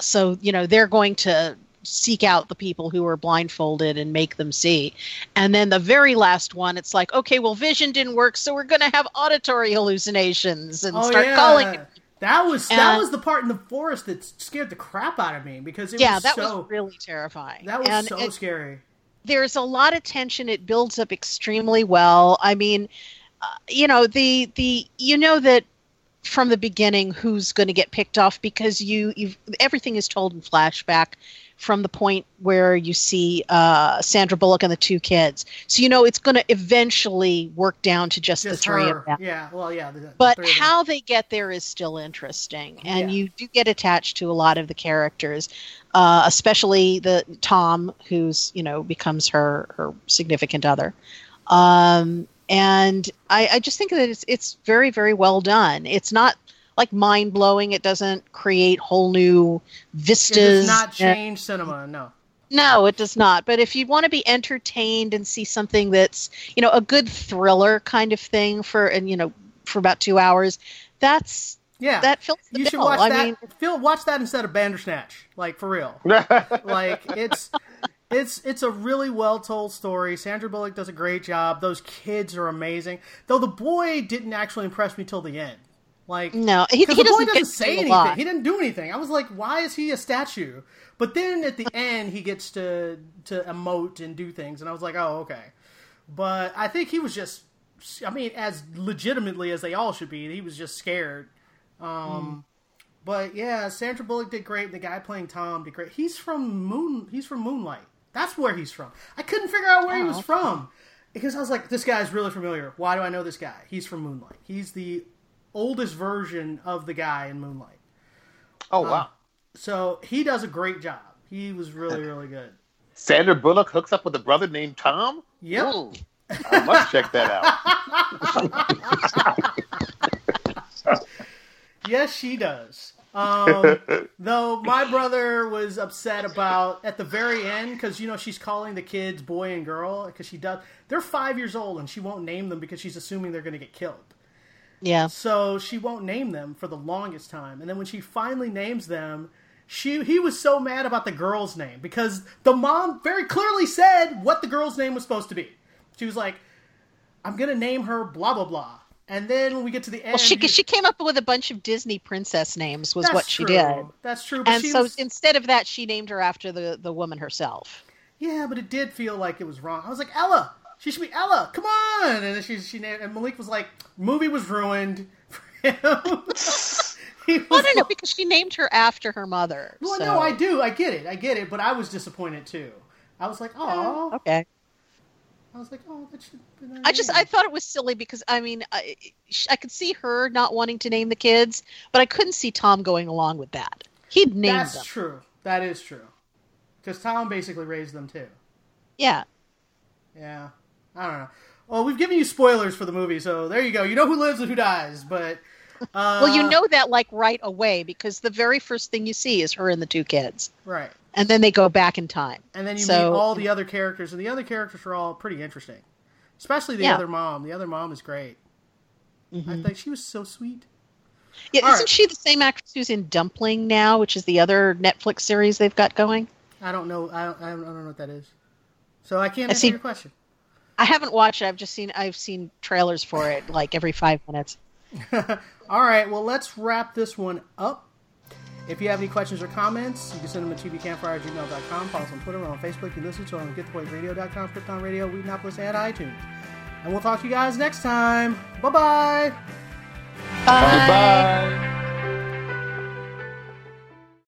So you know they're going to seek out the people who are blindfolded and make them see. And then the very last one, it's like, okay, well, vision didn't work, so we're going to have auditory hallucinations and oh, start yeah. calling. That was and, that was the part in the forest that scared the crap out of me because it yeah, was that so, was really terrifying. That was and so it, scary. There's a lot of tension. It builds up extremely well. I mean, uh, you know the the you know that from the beginning who's going to get picked off because you you everything is told in flashback from the point where you see uh, Sandra Bullock and the two kids. So you know it's going to eventually work down to just, just the three her. of them. Yeah, well, yeah. The, but the how they get there is still interesting, and yeah. you do get attached to a lot of the characters, uh, especially the Tom, who's you know becomes her her significant other. Um, and I, I just think that it's it's very very well done. It's not like mind blowing. It doesn't create whole new vistas. It does not change cinema. No. No, it does not. But if you want to be entertained and see something that's, you know, a good thriller kind of thing for, and you know, for about two hours, that's yeah, that fills the You bill. should watch I that. Mean, Phil, watch that instead of Bandersnatch. Like for real. <laughs> like it's it's it's a really well told story. Sandra Bullock does a great job. Those kids are amazing. Though the boy didn't actually impress me till the end. Like No, he, he the boy doesn't, doesn't say to do a anything. lot. He didn't do anything. I was like, why is he a statue? But then at the <laughs> end, he gets to to emote and do things, and I was like, oh, okay. But I think he was just, I mean, as legitimately as they all should be, he was just scared. Um, But yeah, Sandra Bullock did great. The guy playing Tom did great. He's from Moon. He's from Moonlight. That's where he's from. I couldn't figure out where he Oh, was okay. from because I was like, this guy's really familiar. Why do I know this guy? He's from Moonlight. He's the oldest version of the guy in Moonlight. Oh wow. So he does a great job. He was really, <laughs> really good. Sandra Bullock hooks up with a brother named Tom. Yep. Ooh, I must check that out. <laughs> Yes, she does. Um, <laughs> though my brother was upset about at the very end because you know she's calling the kids boy and girl because she does. They're five years old and she won't name them because she's assuming they're going to get killed. Yeah. So she won't name them for the longest time. And then when she finally names them, she he was so mad about the girl's name because the mom very clearly said what the girl's name was supposed to be. She was like, "I'm going to name her blah blah blah." And then when we get to the end, Well, she she came up with a bunch of Disney princess names was what she true. did, That's true. But and so was, instead of that, she named her after the the woman herself. Yeah, but it did feel like it was wrong. I was like, Ella, she should be Ella. Come on! And she she named, and Malik was like, movie was ruined for him. <laughs> he was Well, no, no, like- because she named her after her mother. well, so- no, I do, I get it, I get it, but I was disappointed too. I was like, oh, Okay. I was like, oh, that should. Be their I just. I thought it was silly because I mean I, I could see her not wanting to name the kids, but I couldn't see Tom going along with that. He'd name that's them. true. That is true. Because Tom basically raised them too. Yeah. Yeah, I don't know. Well, we've given you spoilers for the movie, so there you go. You know who lives and who dies, but. Uh, Well, you know that like right away because the very first thing you see is her and the two kids, right? and then they go back in time. And then you So- meet all the other characters, and the other characters are all pretty interesting. Especially the Yeah. other mom. The other mom is great. I think she was so sweet. Yeah, All isn't right. she the same actress who's in Dumplin' now, which is the other Netflix series they've got going? I don't know. I don't, I don't know what that is. So I can't I answer see- your question. I haven't watched it. I've just seen I've seen trailers for it like every five minutes. <laughs> All right. Well, let's wrap this one up. If you have any questions or comments, you can send them to tvcampfire at gmail.com. Follow us on Twitter. We're on Facebook. You can listen to us on getthepointradio.com, Krypton Radio, Whedonopolis, and iTunes. And we'll talk to you guys next time. Bye-bye. Bye. Bye.